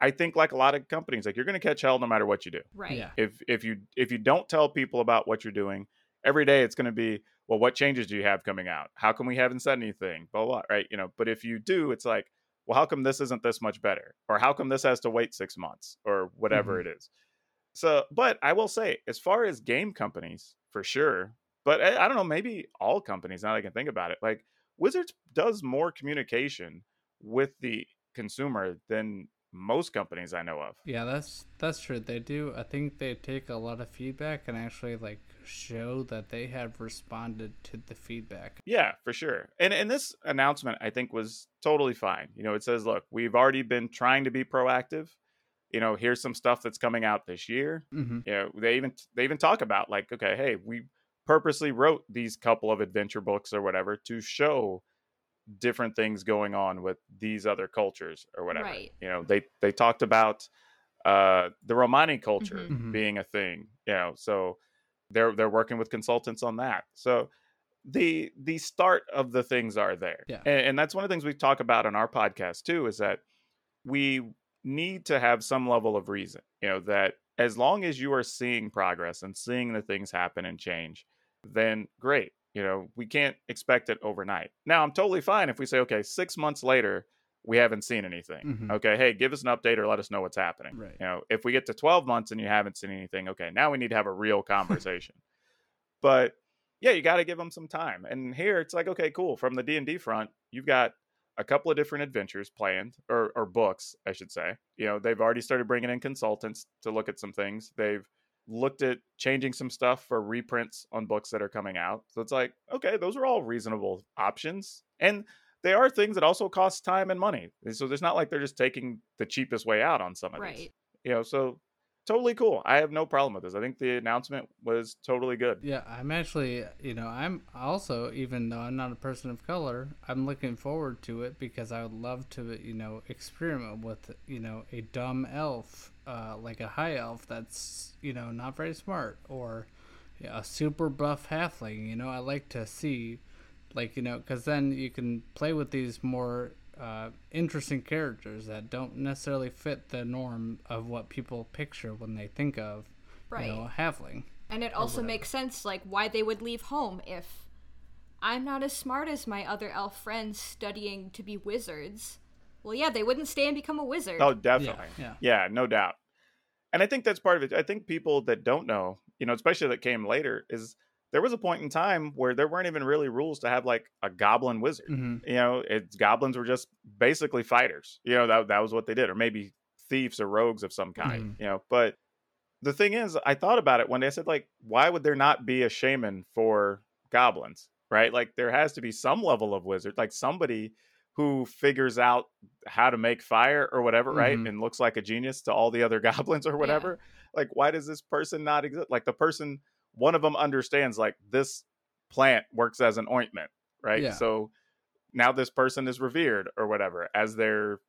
I think like a lot of companies, like you're going to catch hell no matter what you do. Right. Yeah. If if you if you don't tell people about what you're doing every day, it's going to be well, what changes do you have coming out? How come we haven't said anything? Blah blah. Right. You know. But if you do, it's like, well, how come this isn't this much better, or how come this has to wait six months, or whatever mm-hmm. it is. So, but I will say, as far as game companies, for sure, but I, I don't know, maybe all companies. Now that I can think about it, like Wizards does more communication with the consumer than most companies I know of. Yeah, that's that's true. They do. I think they take a lot of feedback and actually like show that they have responded to the feedback. Yeah, for sure. And and this announcement I think was totally fine. You know, it says, look, we've already been trying to be proactive. You know, here's some stuff that's coming out this year. Mm-hmm. You know, they even they even talk about like, okay, hey, we purposely wrote these couple of adventure books or whatever to show different things going on with these other cultures or whatever. Right. You know, they they talked about uh the Romani culture Mhm. Mhm. being a thing, you know, so they're they're working with consultants on that. So the the start of the things are there. Yeah. And, and that's one of the things we talk about on our podcast too is that we need to have some level of reason, you know, that as long as you are seeing progress and seeing the things happen and change, then great. You know, we can't expect it overnight. Now, I'm totally fine if we say, okay, six months later, we haven't seen anything. Mhm. Okay, hey, give us an update or let us know what's happening. Right. You know, if we get to 12 months and you haven't seen anything, okay, now we need to have a real conversation. but yeah, you got to give them some time. And here it's like, okay, cool. From the D&D front, you've got a couple of different adventures planned or, or books, I should say. You know, they've already started bringing in consultants to look at some things. They've looked at changing some stuff for reprints on books that are coming out. So it's like, okay, those are all reasonable options. And they are things that also cost time and money. So there's not like they're just taking the cheapest way out on some of these. Right. You know, so totally cool. I have no problem with this. I think the announcement was totally good. Yeah, I'm actually, you know, I'm also, even though I'm not a person of color, I'm looking forward to it because I would love to, you know, experiment with, you know, a dumb elf, uh, like a high elf that's, you know, not very smart, or a super buff halfling. You know, I like to see, like, you know, because then you can play with these more uh, interesting characters that don't necessarily fit the norm of what people picture when they think of, Right. you know, a halfling. And it also makes sense, like, why they would leave home if I'm not as smart as my other elf friends studying to be wizards. Well, yeah, they wouldn't stay and become a wizard. Oh, definitely. yeah. Yeah, no doubt. And I think that's part of it. I think people that don't know, you know, especially that came later, is there was a point in time where there weren't even really rules to have like a goblin wizard. hmm You know, it's goblins were just basically fighters. You know, that that was what they did, or maybe thieves or rogues of some kind. You know, but the thing is, I thought about it one day. I said, like, why would there not be a shaman for goblins? Right? Like, there has to be some level of wizard, like somebody who figures out how to make fire or whatever, right? Mhm. And looks like a genius to all the other goblins or whatever. Like, why does this person not exist? Like, the person, one of them understands, like, this plant works as an ointment, right? Yeah. So now this person is revered or whatever as their,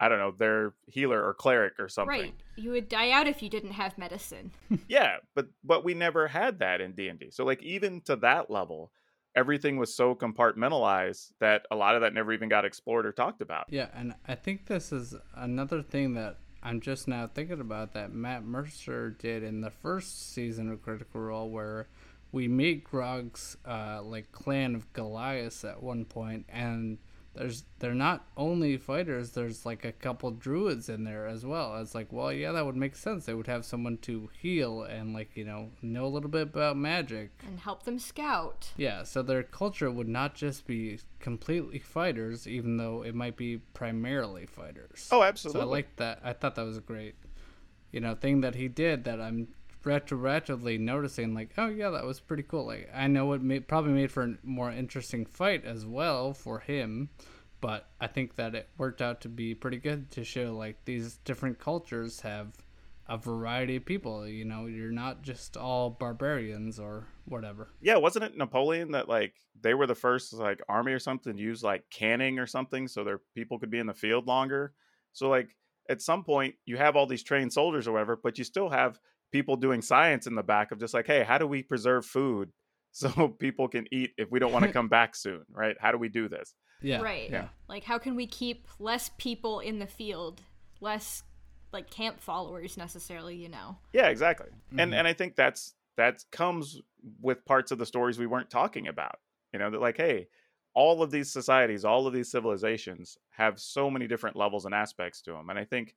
I don't know, their healer or cleric or something. right. You would die out if you didn't have medicine. Yeah, but but we never had that in D and D. So like even to that level, everything was so compartmentalized that a lot of that never even got explored or talked about. Yeah, and I think this is another thing that I'm just now thinking about that Matt Mercer did in the first season of Critical Role, where we meet Grog's uh, like clan of Goliath at one point, and there's they're not only fighters. There's like a couple druids in there as well. It's like, well, yeah, that would make sense. They would have someone to heal and like you know know a little bit about magic. And help them scout. Yeah, so their culture would not just be completely fighters, even though it might be primarily fighters. Oh, absolutely so absolutely. I like that. I thought that was a great, you know, thing that he did that I'm retroactively noticing. Like, oh yeah, that was pretty cool. Like, I know it may, probably made for a more interesting fight as well for him, but I think that it worked out to be pretty good to show like these different cultures have a variety of people. You know, you're not just all barbarians or whatever. yeah, wasn't it Napoleon that like they were the first like army or something to use like canning or something so their people could be in the field longer? So like at some point you have all these trained soldiers or whatever, but you still have people doing science in the back of just like, hey, how do we preserve food so people can eat if we don't want to come back soon, right? How do we do this? Yeah. right. yeah. Like, how can we keep less people in the field, less like camp followers necessarily? You know. Yeah, exactly. And Mhm. and I think that's that comes with parts of the stories we weren't talking about. You know, that like, hey, all of these societies, all of these civilizations have so many different levels and aspects to them. And I think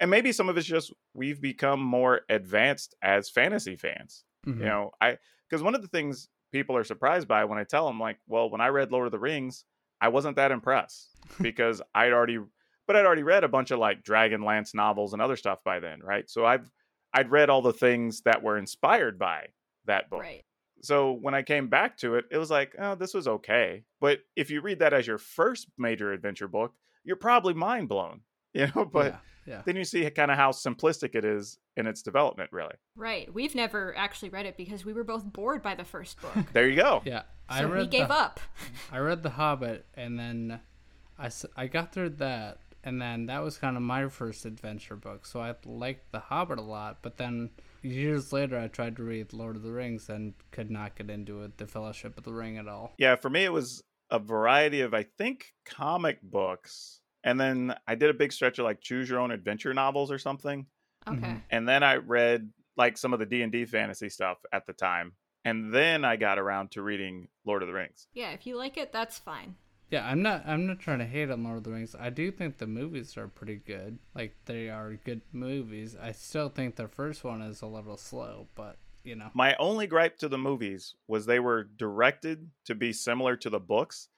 and maybe some of it's just we've become more advanced as fantasy fans. Mhm. You know, I because one of the things people are surprised by when I tell them like, well, when I read Lord of the Rings, I wasn't that impressed because I'd already, but I'd already read a bunch of like Dragonlance novels and other stuff by then, right? So I've, I'd read all the things that were inspired by that book. Right. So when I came back to it, it was like, oh, this was okay. But if you read that as your first major adventure book, you're probably mind blown, you know. But yeah, yeah. then you see kind of how simplistic it is in its development, really. Right. We've never actually read it because we were both bored by the first book. There you go. Yeah, I read we gave the, up. I read The Hobbit, and then i i got through that, and then that was kind of my first adventure book. So I liked The Hobbit a lot, but then years later, I tried to read Lord of the Rings and could not get into it, The Fellowship of the Ring at all. Yeah, for me, it was a variety of, I think, comic books. And then I did a big stretch of like choose your own adventure novels or something. Okay. Mhm. And then I read like some of the D&D fantasy stuff at the time. And then I got around to reading Lord of the Rings. Yeah, if you like it, that's fine. Yeah, I'm not. I'm not trying to hate on Lord of the Rings. I do think the movies are pretty good. Like they are good movies. I still think the first one is a little slow, but you know. My only gripe to the movies was they were directed to be similar to the books.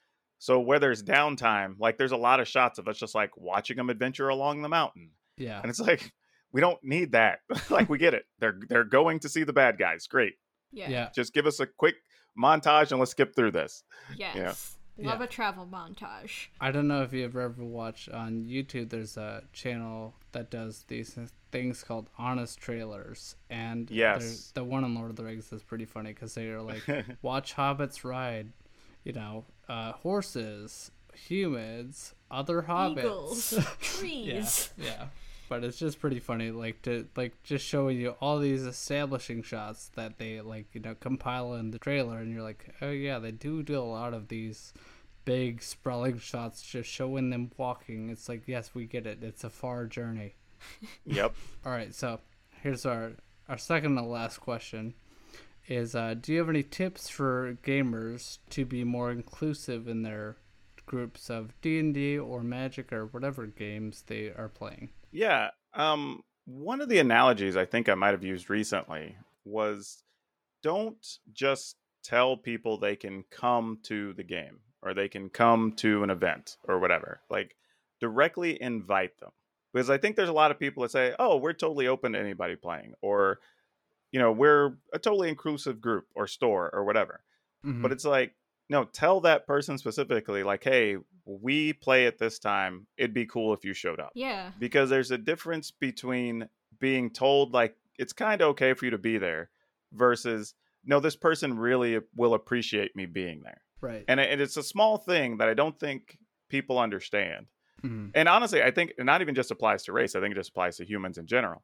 So where there's downtime, like there's a lot of shots of us just like watching them adventure along the mountain. Yeah. And it's like we don't need that. like we get it. They're they're going to see the bad guys. Great. Yeah. Yeah. Just give us a quick montage and let's skip through this. Yes. Love Yeah. a travel montage. I don't know if you've ever watched on YouTube. There's a channel that does these things called honest trailers, and they're- Yes. the one on Lord of the Rings is pretty funny because they are like, watch hobbits ride, you know, uh, horses, humans, other hobbits. Eagles, yeah, trees. yeah. But it's just pretty funny, like to like just showing you all these establishing shots that they like, you know, compile in the trailer, and you're like, oh yeah, they do do a lot of these big sprawling shots, just showing them walking. It's like, yes, we get it. It's a far journey. yep. All right, so here's our our second and last question: Is uh, do you have any tips for gamers to be more inclusive in their groups of D and D or Magic or whatever games they are playing? Yeah. Um, one of the analogies I think I might have used recently was don't just tell people they can come to the game or they can come to an event or whatever. Like, directly invite them. Because I think there's a lot of people that say, oh, we're totally open to anybody playing, or, you know, we're a totally inclusive group or store or whatever. Mhm. But it's like, no, tell that person specifically, like, hey, we play at this time. It'd be cool if you showed up Yeah. because there's a difference between being told like it's kind of okay for you to be there versus no this person really will appreciate me being there right. and, it, and it's a small thing that i don't think people understand Mhm. and honestly i think it not even just applies to race i think it just applies to humans in general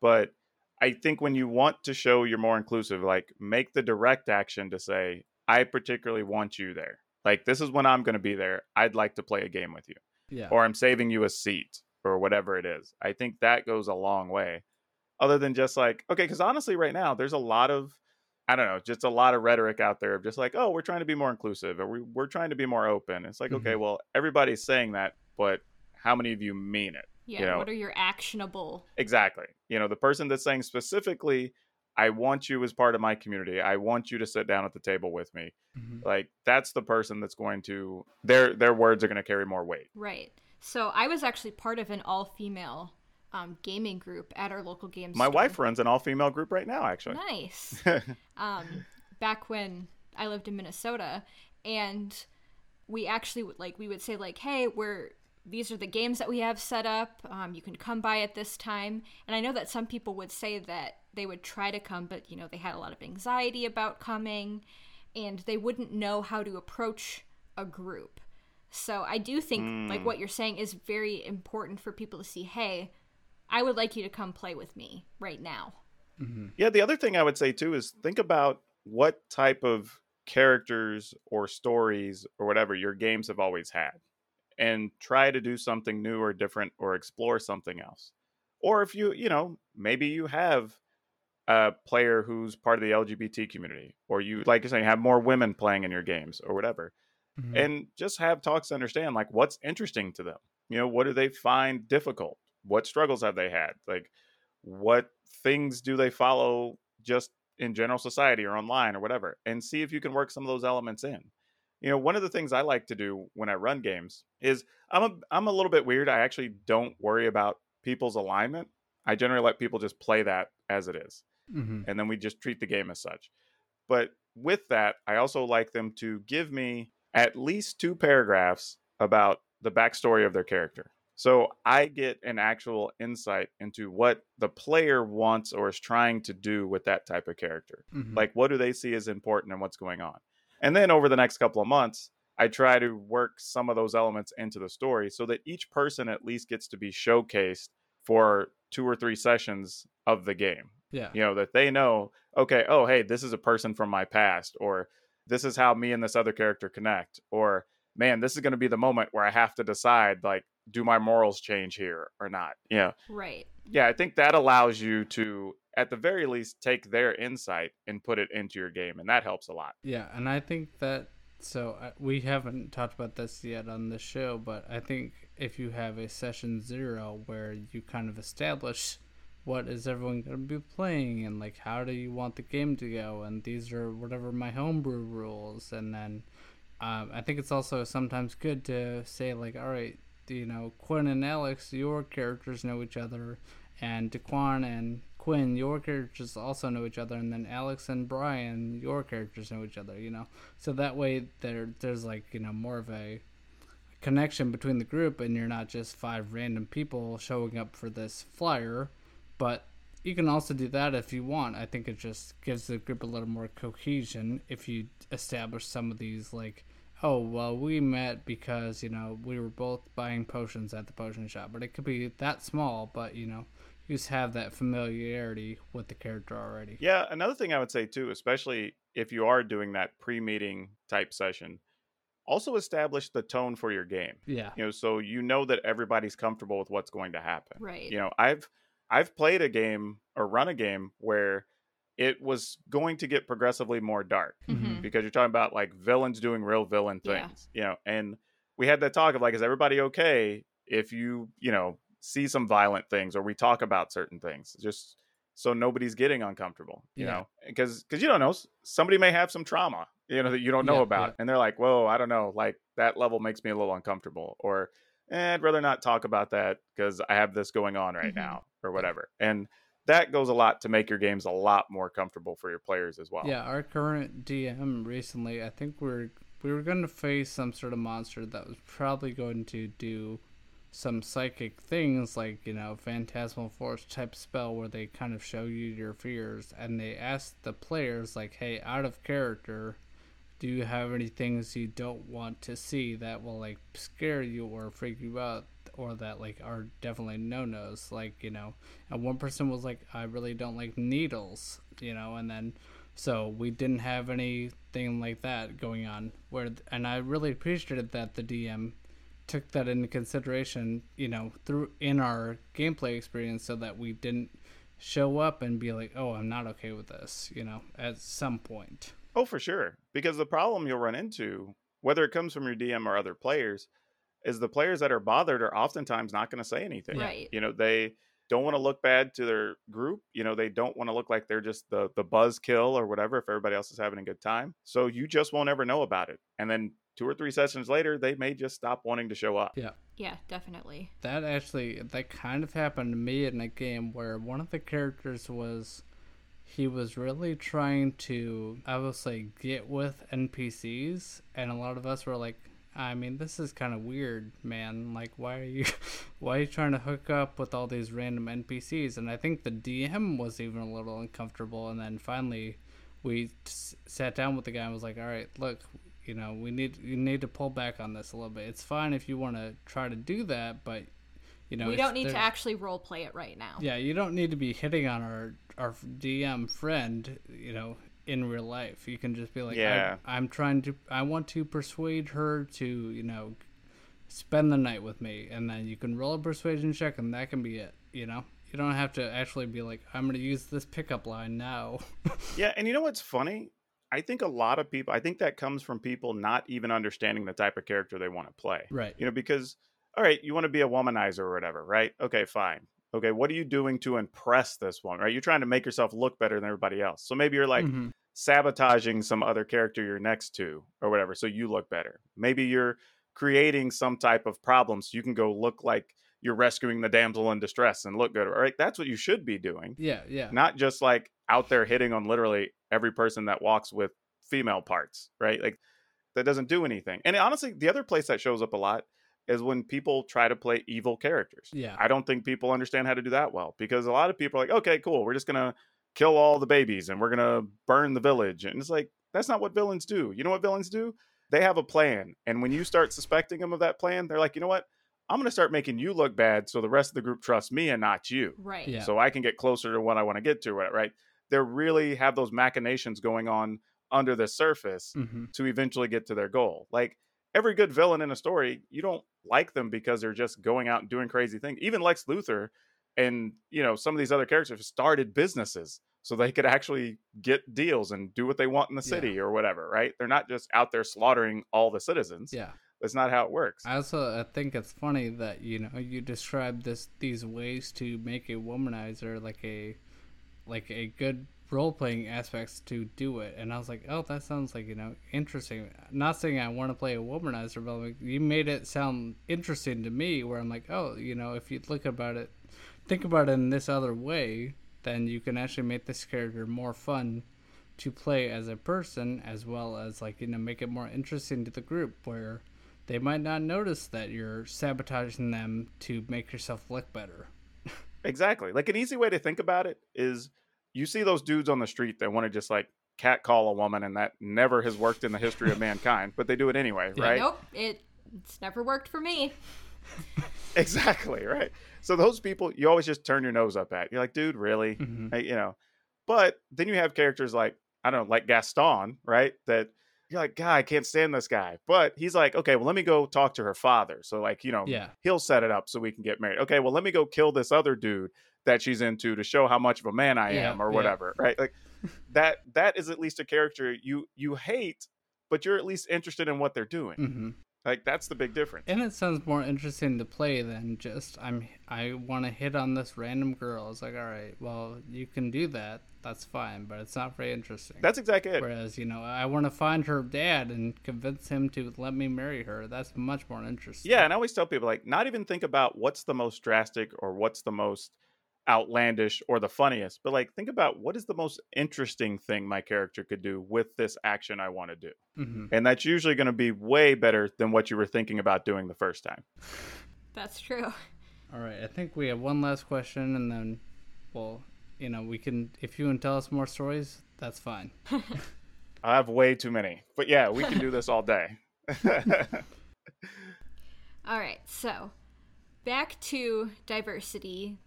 but i think when you want to show you're more inclusive like make the direct action to say i particularly want you there like this is when i'm going to be there i'd like to play a game with you Yeah. or I'm saving you a seat or whatever it is. I think that goes a long way. Other than just like, okay, because honestly, right now, there's a lot of, I don't know, just a lot of rhetoric out there of just like, oh, we're trying to be more inclusive or we, we're trying to be more open. It's like, okay, mm-hmm. well, everybody's saying that, but how many of you mean it? Yeah. You know- what are your actionable? Exactly. You know, the person that's saying specifically, I want you as part of my community. I want you to sit down at the table with me. Mm-hmm. Like that's the person that's going to their their words are going to carry more weight. Right. So I was actually part of an all-female um, gaming group at our local game My store. wife runs an all female group right now, actually. Nice. um, back when I lived in Minnesota, and we actually would like we would say like, "Hey, we're these are the games that we have set up. Um, you can come by at this time." And I know that some people would say that they would try to come, but you know they had a lot of anxiety about coming, and they wouldn't know how to approach a group. So I do think like what you're saying is very important for people to see. Hey, I would like you to come play with me right now. Yeah, the other thing I would say too is think about what type of characters or stories or whatever your games have always had and try to do something new or different or explore something else. Or if you, you know, maybe you have a player who's part of the LGBT community or you like you're saying have more women playing in your games or whatever. Mhm. and just have talks to understand like what's interesting to them you know what do they find difficult what struggles have they had like what things do they follow just in general society or online or whatever and see if you can work some of those elements in you know, one of the things I like to do when I run games is I'm a I'm a little bit weird. I actually don't worry about people's alignment. I generally let people just play that as it is. Mm-hmm. and then we just treat the game as such. But with that, I also like them to give me at least two paragraphs about the backstory of their character. So I get an actual insight into what the player wants or is trying to do with that type of character. Mm-hmm. Like, what do they see as important and what's going on? And then over the next couple of months, I try to work some of those elements into the story so that each person at least gets to be showcased for two or three sessions of the game yeah. you know that they know okay oh hey this is a person from my past or this is how me and this other character connect or man this is going to be the moment where i have to decide like do my morals change here or not yeah Right. yeah i think that allows you to at the very least take their insight and put it into your game and that helps a lot. Yeah, and I think that so uh, we haven't talked about this yet on the show, but I think if you have a session zero where you kind of establish what is everyone going to be playing and like how do you want the game to go, and these are whatever my homebrew rules, and then um, I think it's also sometimes good to say like, all right, you know, Quinn and Alex, your characters know each other, and DeQuan and Quinn, your characters also know each other, and then Alex and Brian, your characters know each other. You know, so that way there there's like you know more of a connection between the group, and you're not just five random people showing up for this flyer, but you can also do that if you want. I think it just gives the group a little more cohesion if you establish some of these like oh well we met because you know we were both buying potions at the potion shop but it could be that small but you know you just have that familiarity with the character already yeah another thing i would say too especially if you are doing that pre-meeting type session also establish the tone for your game yeah you know so you know that everybody's comfortable with what's going to happen Right. you know i've i've played a game or run a game where it was going to get progressively more dark Mhm. because you're talking about like villains doing real villain things, Yeah. things you know and we had that talk of like is everybody okay if you you know see some violent things or we talk about certain things just so nobody's getting uncomfortable you Yeah. know because because you don't know somebody may have some trauma you know that you don't know Yeah, about yeah. and they're like whoa i don't know like that level makes me a little uncomfortable or eh, i'd rather not talk about that because i have this going on right Mhm. now or whatever and that goes a lot to make your games a lot more comfortable for your players as well yeah our current dm recently i think we're we were going to face some sort of monster that was probably going to do some psychic things like you know phantasmal force type spell where they kind of show you your fears and they ask the players like hey out of character do you have any things you don't want to see that will like scare you or freak you out or that like are definitely no nos like you know and one person was like i really don't like needles you know and then so we didn't have anything like that going on where and i really appreciated that the dm took that into consideration you know through in our gameplay experience so that we didn't show up and be like oh i'm not okay with this you know at some point Oh, for sure. Because the problem you'll run into, whether it comes from your DM or other players, is the players that are bothered are oftentimes not going to say anything. Right. You know, they don't want to look bad to their group. You know, they don't want to look like they're just the the buzz kill or whatever if everybody else is having a good time. So you just won't ever know about it. And then two or three sessions later, they may just stop wanting to show up. yeah Yeah, definitely. that actually that kind of happened to me in a game where one of the characters was he was really trying to i will say get with npcs and a lot of us were like i mean this is kind of weird man. Like why are you why are you trying to hook up with all these random npcs and i think the dm was even a little uncomfortable. And then finally we sat down with the guy and was like all right look you know we need you need to pull back on this a little bit. It's fine if you want to try to do that but you know we don't need to actually role play it right now. yeah you don't need to be hitting on our our dm friend you know in real life you can just be like Yeah. I, i'm trying to i want to persuade her to you know spend the night with me and then you can roll a persuasion check and that can be it you know you don't have to actually be like i'm going to use this pickup line now Yeah, and you know what's funny? I think a lot of people I think that comes from people not even understanding the type of character they want to play. right You know, because all right, you want to be a womanizer or whatever, right? Okay, fine. Okay, what are you doing to impress this one? Right? You're trying to make yourself look better than everybody else. So maybe you're like Mhm. sabotaging some other character you're next to or whatever so you look better. Maybe you're creating some type of problem so you can go look like you're rescuing the damsel in distress and look good. Right? That's what you should be doing. Yeah, yeah. Not just like out there hitting on literally every person that walks with female parts, right? Like that doesn't do anything. And honestly, the other place that shows up a lot is when people try to play evil characters. Yeah. I don't think people understand how to do that well because a lot of people are like, okay, cool, we're just gonna kill all the babies and we're gonna burn the village. And it's like, that's not what villains do. You know what villains do? They have a plan. And when you start suspecting them of that plan, they're like, you know what? I'm gonna start making you look bad so the rest of the group trusts me and not you. Right. Yeah. So I can get closer to what I want to get to, right? They really have those machinations going on under the surface hmm to eventually get to their goal. Like every good villain in a story, you don't like them because they're just going out and doing crazy things. Even Lex Luthor and you know some of these other characters started businesses so they could actually get deals and do what they want in the Yeah. city or whatever, right? They're not just out there slaughtering all the citizens. Yeah. That's not how it works. I also I think it's funny that you know you describe this these ways to make a womanizer like a like a good role playing aspects to do it, and I was like, oh, that sounds like you know interesting. Not saying I want to play a womanizer, but like you made it sound interesting to me. Where I'm like, oh, you know, if you look about it, think about it in this other way, then you can actually make this character more fun to play as a person as well as like you know make it more interesting to the group where they might not notice that you're sabotaging them to make yourself look better. Exactly. Like an easy way to think about it is you see those dudes on the street that want to just like catcall a woman and that never has worked in the history of mankind, but they do it anyway, Yeah. right? Nope. It, it's never worked for me. Exactly, right? So those people you always just turn your nose up at. You're like, dude, really? Mhm. Hey, you know. But then you have characters like I don't know, like Gaston, right? That you're like, God, I can't stand this guy. But he's like, okay, well, let me go talk to her father. So like, you know, Yeah. he'll set it up so we can get married. Okay, well, let me go kill this other dude that she's into to show how much of a man I Yeah, am or yeah. whatever, right? Like that that is at least a character you you hate, but you're at least interested in what they're doing. hmm Like that's the big difference. And it sounds more interesting to play than just I'm I want to hit on this random girl. It's like, all right, well, you can do that. That's fine, but it's not very interesting. That's exactly it. Whereas, you know, I want to find her dad and convince him to let me marry her. That's much more interesting. Yeah, and I always tell people like not even think about what's the most drastic or what's the most outlandish or the funniest, but like think about what is the most interesting thing my character could do with this action I want to do. Mm-hmm. And that's usually going to be way better than what you were thinking about doing the first time. That's true. All right, I think we have one last question, and then, well, you know, we can. If you can tell us more stories, that's fine. I have way too many. But yeah, we can do this all day. All right, so back to diversity.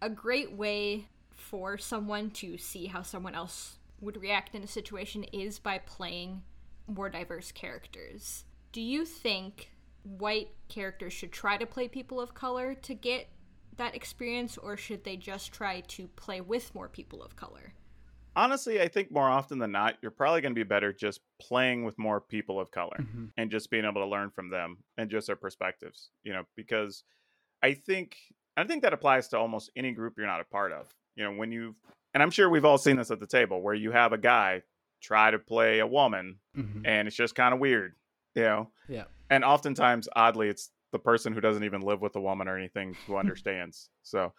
A great way for someone to see how someone else would react in a situation is by playing more diverse characters. Do you think white characters should try to play people of color to get that experience, or should they just try to play with more people of color? Honestly, I think more often than not, you're probably going to be better just playing with more people of color. Mhm. and just being able to learn from them and just their perspectives you know because i think i think that applies to almost any group you're not a part of. You know when you and i'm sure we've all seen this at the table where you have a guy try to play a woman Mhm. and it's just kind of weird you know? Yeah. and oftentimes oddly it's the person who doesn't even live with a woman or anything who understands. So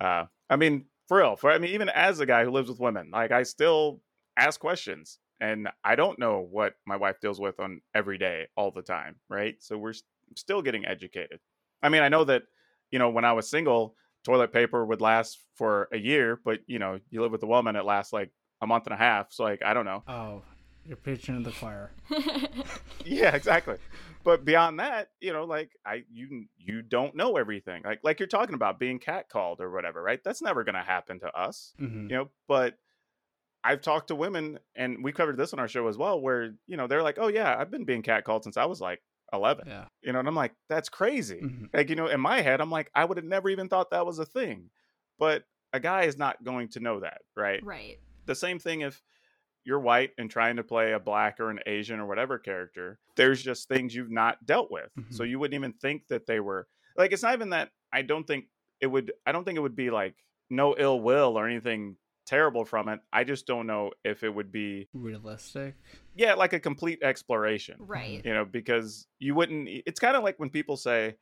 uh i mean for real for i mean even as a guy who lives with women like i still ask questions and i don't know what my wife deals with on every day all the time right? So we're s- still getting educated. I mean i know that you know when i was single toilet paper would last for a year but you know you live with a woman it lasts like a month and a half so like i don't know. Oh, you're preaching to the choir. yeah exactly. But beyond that you know like i you you don't know everything like like you're talking about being catcalled or whatever right? That's never going to happen to us hmm you know but i've talked to women and we covered this on our show as well where you know they're like oh yeah i've been being catcalled since i was like 11 Yeah. you know and i'm like that's crazy Mhm. like you know in my head i'm like i would have never even thought that was a thing but a guy is not going to know that right right. the same thing if you're white and trying to play a black or an Asian or whatever character, there's just things you've not dealt with. So you wouldn't even think that they were like it's not even that I don't think it would I don't think it would be like no ill will or anything terrible from it. I just don't know if it would be realistic. Yeah, like a complete exploration. Right. You know, because you wouldn't it's kind of like when people say,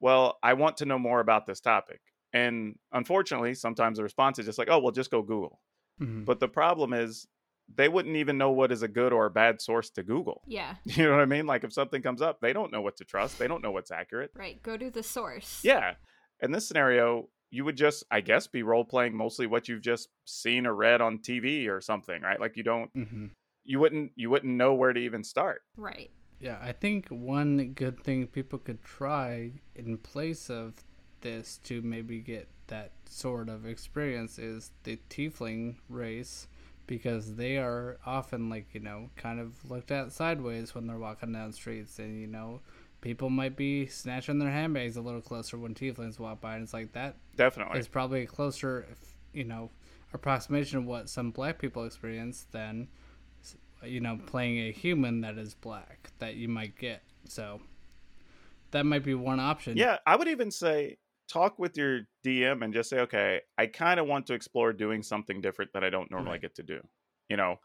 "Well, I want to know more about this topic." And unfortunately, sometimes the response is just like, "Oh, well, just go Google." Mhm. But the problem is they wouldn't even know what is a good or a bad source to Google. Yeah. You know what I mean? Like if something comes up, they don't know what to trust. They don't know what's accurate. Right. Go to the source. Yeah. In this scenario, you would just, I guess, be role playing mostly what you've just seen or read on TV or something, right? Like you don't, mm-hmm. you wouldn't, you wouldn't know where to even start. Right. Yeah, I think one good thing people could try in place of this to maybe get that sort of experience is the tiefling race because they are often like, you know, kind of looked at sideways when they're walking down streets and you know, people might be snatching their handbags a little closer when tieflings walk by and it's like that Definitely. is probably a closer, you know, approximation of what some black people experience than, you know, playing a human that is black that you might get. So that might be one option. Yeah. I would even say talk with your DM and just say, okay, I kind of want to explore doing something different that I don't normally Right. get to do. You know,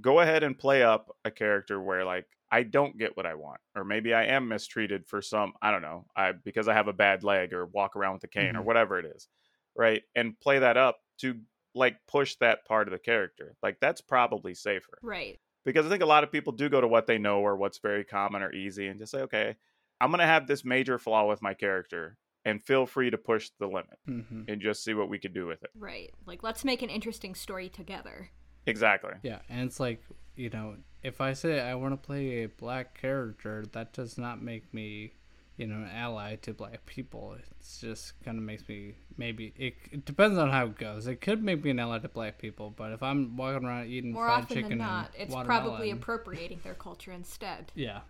go ahead and play up a character where like I don't get what I want, or maybe I am mistreated for some I don't know, I because I have a bad leg or walk around with a cane or Mhm. whatever it is, right? And play that up to like push that part of the character. Like that's probably safer Right. because I think a lot of people do go to what they know or what's very common or easy and just say, okay, I'm gonna have this major flaw with my character, and feel free to push the limit hmm and just see what we could do with it. Right. Like let's make an interesting story together. Exactly. Yeah, and it's like, you know, if I say I want to play a black character, that does not make me, you know, an ally to black people. It's just kind of makes me maybe it, it depends on how it goes. It could make me an ally to black people, but if I'm walking around eating More fried often chicken than not, it's watermelon, probably appropriating their culture instead. yeah,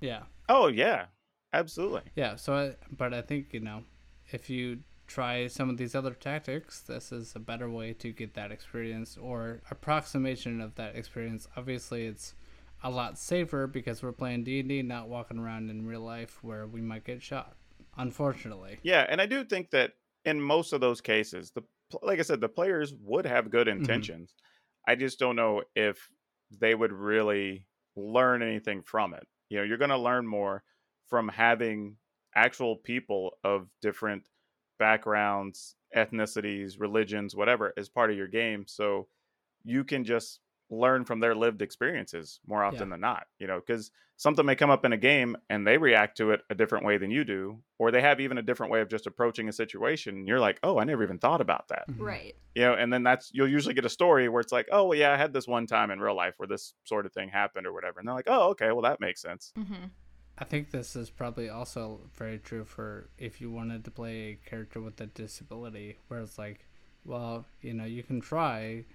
yeah, Oh yeah, absolutely. yeah. So, I, but I think you know, if you try some of these other tactics, this is a better way to get that experience or approximation of that experience. Obviously, it's a lot safer because we're playing D&D, not walking around in real life where we might get shot. Unfortunately. Yeah, and I do think that in most of those cases, the like I said, the players would have good mm-hmm. intentions. I just don't know if they would really learn anything from it. You know, you're going to learn more from having actual people of different backgrounds, ethnicities, religions, whatever as part of your game so you can just learn from their lived experiences more often Yeah. than not, you know, cuz something may come up in a game and they react to it a different way than you do or they have even a different way of just approaching a situation and you're like oh i never even thought about that Mhm. Right. you know and then that's you'll usually get a story where it's like oh well, yeah i had this one time in real life where this sort of thing happened or whatever and they're like oh okay well that makes sense Mm-hmm. I think this is probably also very true for if you wanted to play a character with a disability, where it's like, well, you know, you can try,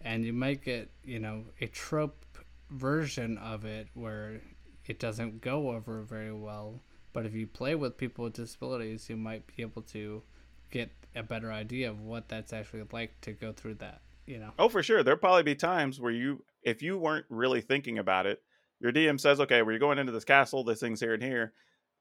and you might get, you know, a trope version of it where it doesn't go over very well. But if you play with people with disabilities, you might be able to get a better idea of what that's actually like to go through that, you know. oh for sure there'll probably be times where you if you weren't really thinking about it your dm says okay well you're going into this castle this thing's here and here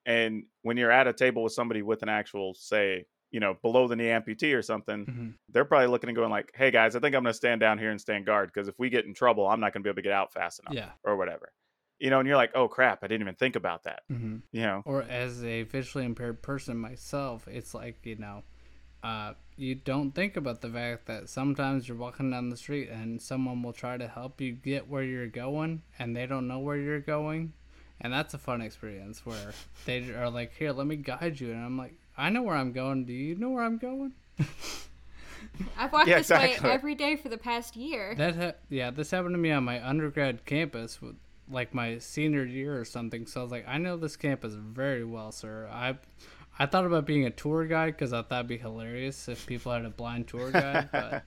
and when you're at a table with somebody with an actual say you know below the knee amputee or something Mhm. they're probably looking and going like hey guys i think i'm going to stand down here and stand guard because if we get in trouble i'm not going to be able to get out fast enough Yeah. or whatever you know and you're like oh crap i didn't even think about that hmm you know or as a visually impaired person myself, it's like, you know, uh, you don't think about the fact that sometimes you're walking down the street and someone will try to help you get where you're going and they don't know where you're going. And that's a fun experience where they are like, here, let me guide you. And I'm like, I know where I'm going. Do you know where I'm going? I've walked Yeah, this way every day for the past year. That ha- yeah, this happened to me on my undergrad campus, with, like my senior year or something. So I was like, I know this campus very well, sir. I I thought about being a tour guide because I thought it'd be hilarious if people had a blind tour guide. but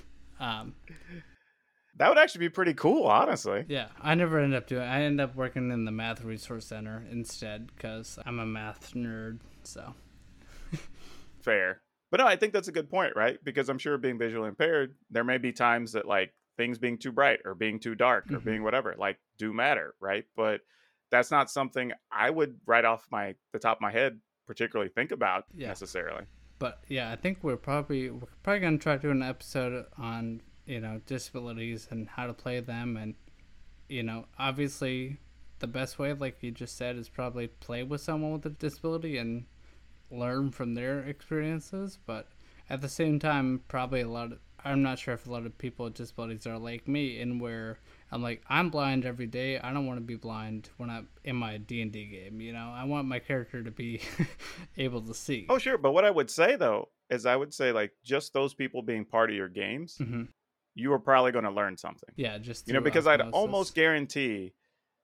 um, that would actually be pretty cool honestly yeah, I never end up doing. I end up working in the math resource center instead because I'm a math nerd. So fair but no i think that's a good point right because i'm sure being visually impaired there may be times that like things being too bright or being too dark or Mhm. being whatever like do matter right but that's not something i would right off my the top of my head particularly think about Yeah. necessarily but yeah, I think we're probably we're probably gonna try to do an episode on you know disabilities and how to play them, and you know obviously the best way, like you just said, is probably play with someone with a disability and learn from their experiences. But at the same time, probably a lot of I'm not sure if a lot of people with disabilities are like me, in where I'm like I'm blind every day. I don't want to be blind when I'm in my D and D game. You know, I want my character to be able to see. Oh, sure. But what I would say though is, I would say like just those people being part of your games, hmm you are probably going to learn something. Yeah, just You know, because I'd almost guarantee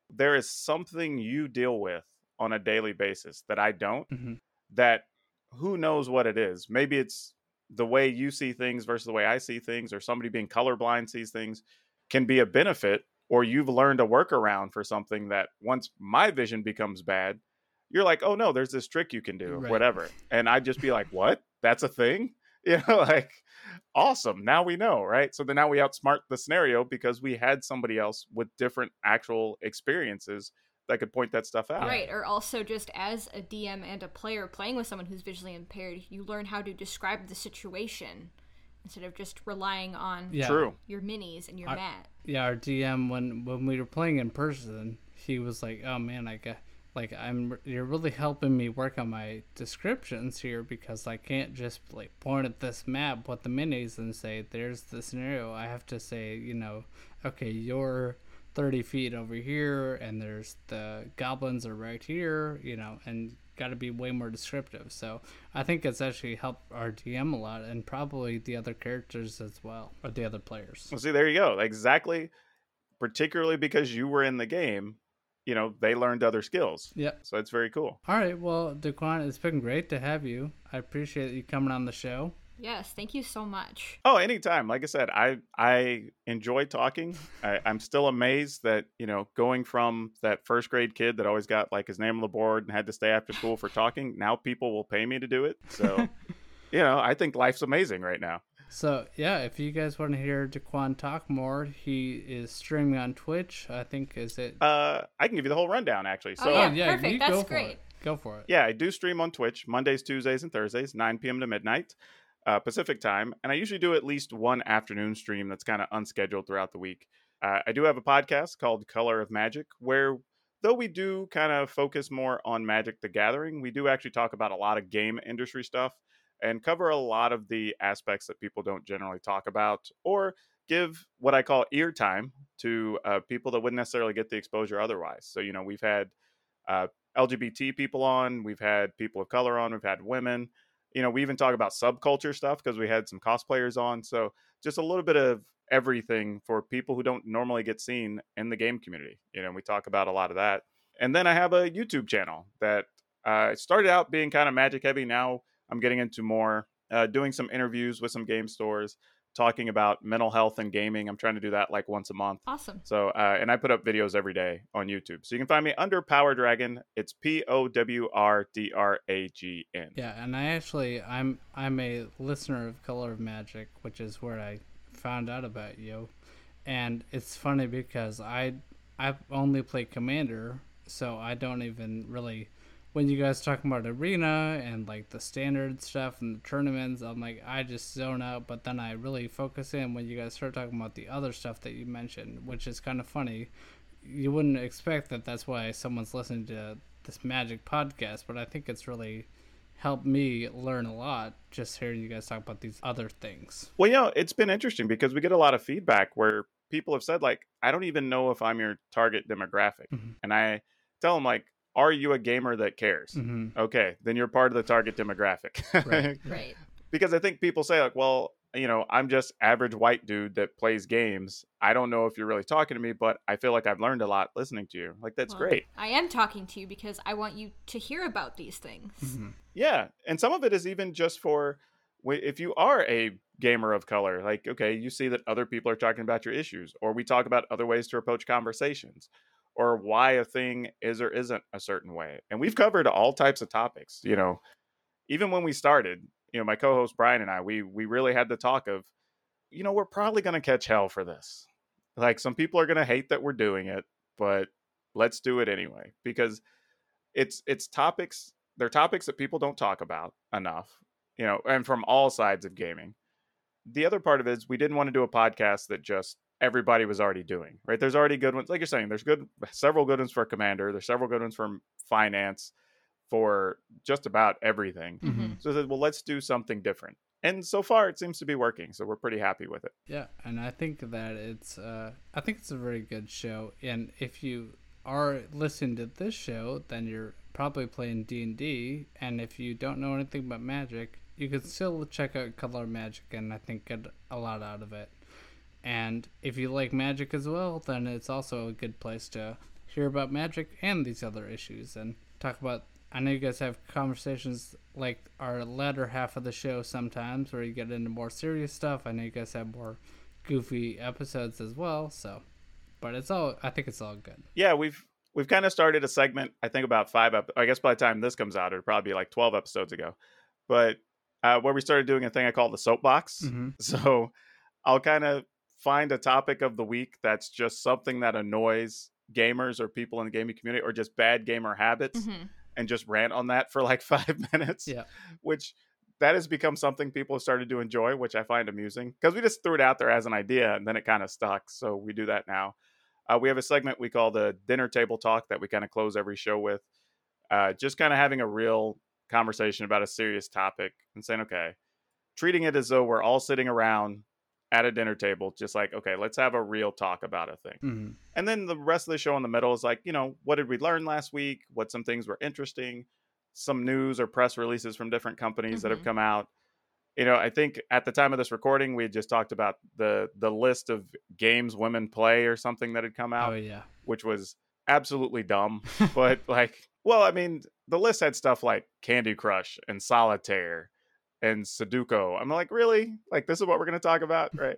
there is something you deal with on a daily basis that I don't. Mm-hmm. That who knows what it is? Maybe it's the way you see things versus the way I see things, or somebody being colorblind sees things can be a benefit, or you've learned a workaround for something that once my vision becomes bad, you're like, oh no, there's this trick you can do, Right. whatever. And I'd just be like, what? That's a thing? You know, like, awesome. Now we know, right? So then now we outsmart the scenario because we had somebody else with different actual experiences that could point that stuff out. Right, or also just as a DM and a player playing with someone who's visually impaired, you learn how to describe the situation instead of just relying on Yeah. True. your minis and your I- mat. yeah, our DM when when we were playing in person, he was like, "Oh man, I got like I'm you're really helping me work on my descriptions here because I can't just like point at this map with the minis and say there's the scenario. I have to say, you know, okay, you're 30 feet over here and there's the goblins are right here, you know, and got to be way more descriptive. So I think it's actually helped our DM a lot and probably the other characters as well or the other players. Well, see, there you go. Exactly. Particularly because you were in the game, you know, they learned other skills. Yep. So it's very cool. All right. Well, DeQuan, it's been great to have you. I appreciate you coming on the show. Yes, thank you so much. Oh, anytime. Like I said, I I enjoy talking. I, I'm still amazed that you know going from that first grade kid that always got like his name on the board and had to stay after school for talking. Now people will pay me to do it. So, you know, I think life's amazing right now. So, yeah, if you guys want to hear DeQuan talk more, he is streaming on Twitch. I think, is it? Uh, I can give you the whole rundown actually. So, Oh, yeah. perfect. That's great. it. Go for it. Yeah, I do stream on Twitch Mondays, Tuesdays, and Thursdays, 9 p.m. to midnight uh, Pacific time. And I usually do at least one afternoon stream that's kind of unscheduled throughout the week. Uh, I do have a podcast called Color of Magic, where though we do kind of focus more on Magic the Gathering, we do actually talk about a lot of game industry stuff and cover a lot of the aspects that people don't generally talk about or give what I call ear time to uh, people that wouldn't necessarily get the exposure otherwise. So, you know, we've had uh, LGBT people on, we've had people of color on, we've had women. You know, we even talk about subculture stuff because we had some cosplayers on. So, just a little bit of everything for people who don't normally get seen in the game community. You know, we talk about a lot of that. And then I have a YouTube channel that uh, started out being kind of magic heavy. Now I'm getting into more uh, doing some interviews with some game stores, talking about mental health and gaming. I'm trying to do that like once a month. Awesome. So, uh, and I put up videos every day on YouTube. So you can find me under Power Dragon. It's P O W R D R A G N. Yeah, and I actually, I'm I'm a listener of Color of Magic, which is where I found out about you. And it's funny because I I only play Commander, so I don't even really when you guys talk about arena and like the standard stuff and the tournaments, I'm like I just zone out, but then I really focus in when you guys start talking about the other stuff that you mentioned, which is kind of funny. You wouldn't expect that that's why someone's listening to this magic podcast, but I think it's really helped me learn a lot just hearing you guys talk about these other things. Well, yeah, it's been interesting because we get a lot of feedback where people have said, like, I don't even know if I'm your target demographic. mm-hmm. And I tell them, like, are you a gamer that cares? hmm Okay, then you're part of the target demographic. Right. Right. because I think people say like, well, you know, I'm just average white dude that plays games. I don't know if you're really talking to me, but I feel like I've learned a lot listening to you. Like that's Well, great. I am talking to you because I want you to hear about these things. hmm Yeah, and some of it is even just for if you are a gamer of color, like okay, you see that other people are talking about your issues, or we talk about other ways to approach conversations, or why a thing is or isn't a certain way. And we've covered all types of topics. You know, even when we started, you know, my co-host Brian and I, we we really had the talk of, you know, we're probably going to catch hell for this. Like some people are going to hate that we're doing it, but let's do it anyway because it's it's topics they're topics that people don't talk about enough you know, and from all sides of gaming. The other part of it is we didn't want to do a podcast that just everybody was already doing, right? There's already good ones. Like you're saying, there's good, several good ones for Commander. There's several good ones for finance, for just about everything. Mm-hmm. So I said, well, let's do something different. And so far, it seems to be working. So we're pretty happy with it. Yeah, and I think that it's uh, I think it's a very good show. And if you are listening to this show, then you're probably playing D and D. And if you don't know anything about Magic, you can still check out Color Magic, and I think get a lot out of it. And if you like Magic as well, then it's also a good place to hear about Magic and these other issues and talk about I know you guys have conversations like our latter half of the show sometimes where you get into more serious stuff. I know you guys have more goofy episodes as well. So, but it's all I think it's all good. Yeah, we've we've kind of started a segment. I think about five. Ep- I guess by the time this comes out, it'll probably be like twelve episodes ago. But uh, where we started doing a thing I call the soapbox. Mhm. So I'll kind of find a topic of the week that's just something that annoys gamers or people in the gaming community or just bad gamer habits Mm-hmm. and just rant on that for like five minutes. Yeah. Which that has become something people have started to enjoy, which I find amusing because we just threw it out there as an idea and then it kind of stuck. So we do that now. Uh, we have a segment we call the dinner table talk that we kind of close every show with. Uh, just kind of having a real conversation about a serious topic and saying, okay, treating it as though we're all sitting around at a dinner table, just like, okay, let's have a real talk about a thing. hmm And then the rest of the show in the middle is like, you know, what did we learn last week? What some things were interesting, some news or press releases from different companies that have Mhm. come out. You know, I think at the time of this recording, we had just talked about the the list of games women play or something that had come out, Oh yeah. which was absolutely dumb. but like, well, I mean, the list had stuff like Candy Crush and Solitaire and Sudoku. I'm like, really? Like, this is what we're going to talk about, right?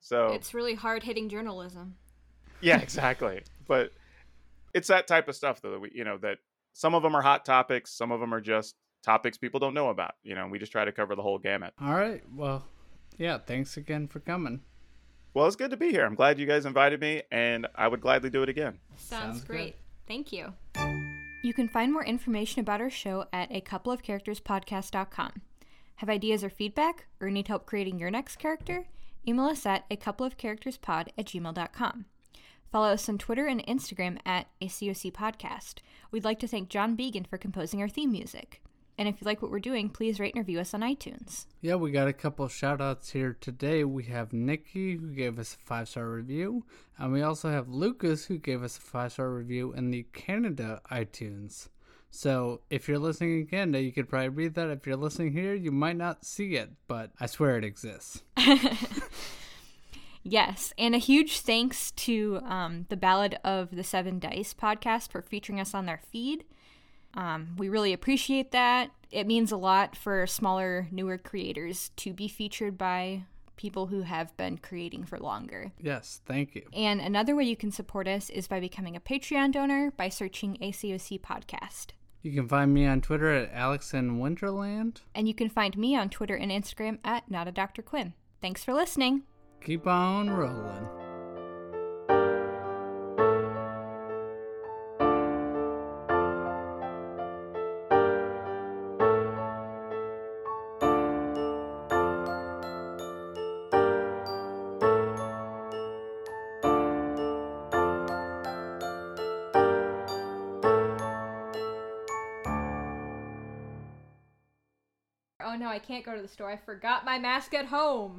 So It's really hard hitting journalism. yeah, exactly. But it's that type of stuff though that we, you know, that some of them are hot topics, some of them are just topics people don't know about. You know, we just try to cover the whole gamut. All right. Well, yeah. Thanks again for coming. Well, it's good to be here. I'm glad you guys invited me, and I would gladly do it again. Sounds, Sounds good. great. Thank you. You can find more information about our show at a couple of characters podcast.com. Have ideas or feedback, or need help creating your next character? Email us at a couple of characters pod at gmail.com. Follow us on Twitter and Instagram at ACOC Podcast. We'd like to thank John Began for composing our theme music. And if you like what we're doing, please rate and review us on iTunes. Yeah, we got a couple shout outs here today. We have Nikki who gave us a five star review, and we also have Lucas who gave us a five star review in the Canada iTunes. So if you're listening in Canada, you could probably read that. If you're listening here, you might not see it, but I swear it exists. Yes, and a huge thanks to um, the Ballad of the Seven Dice podcast for featuring us on their feed. Um, we really appreciate that. It means a lot for smaller, newer creators to be featured by people who have been creating for longer. Yes, thank you. And another way you can support us is by becoming a Patreon donor by searching ACOC Podcast. You can find me on Twitter at Alex in. And you can find me on Twitter and Instagram at Not a Dr. Quinn. Thanks for listening. Keep on rolling. Can't go to the store. I forgot my mask at home.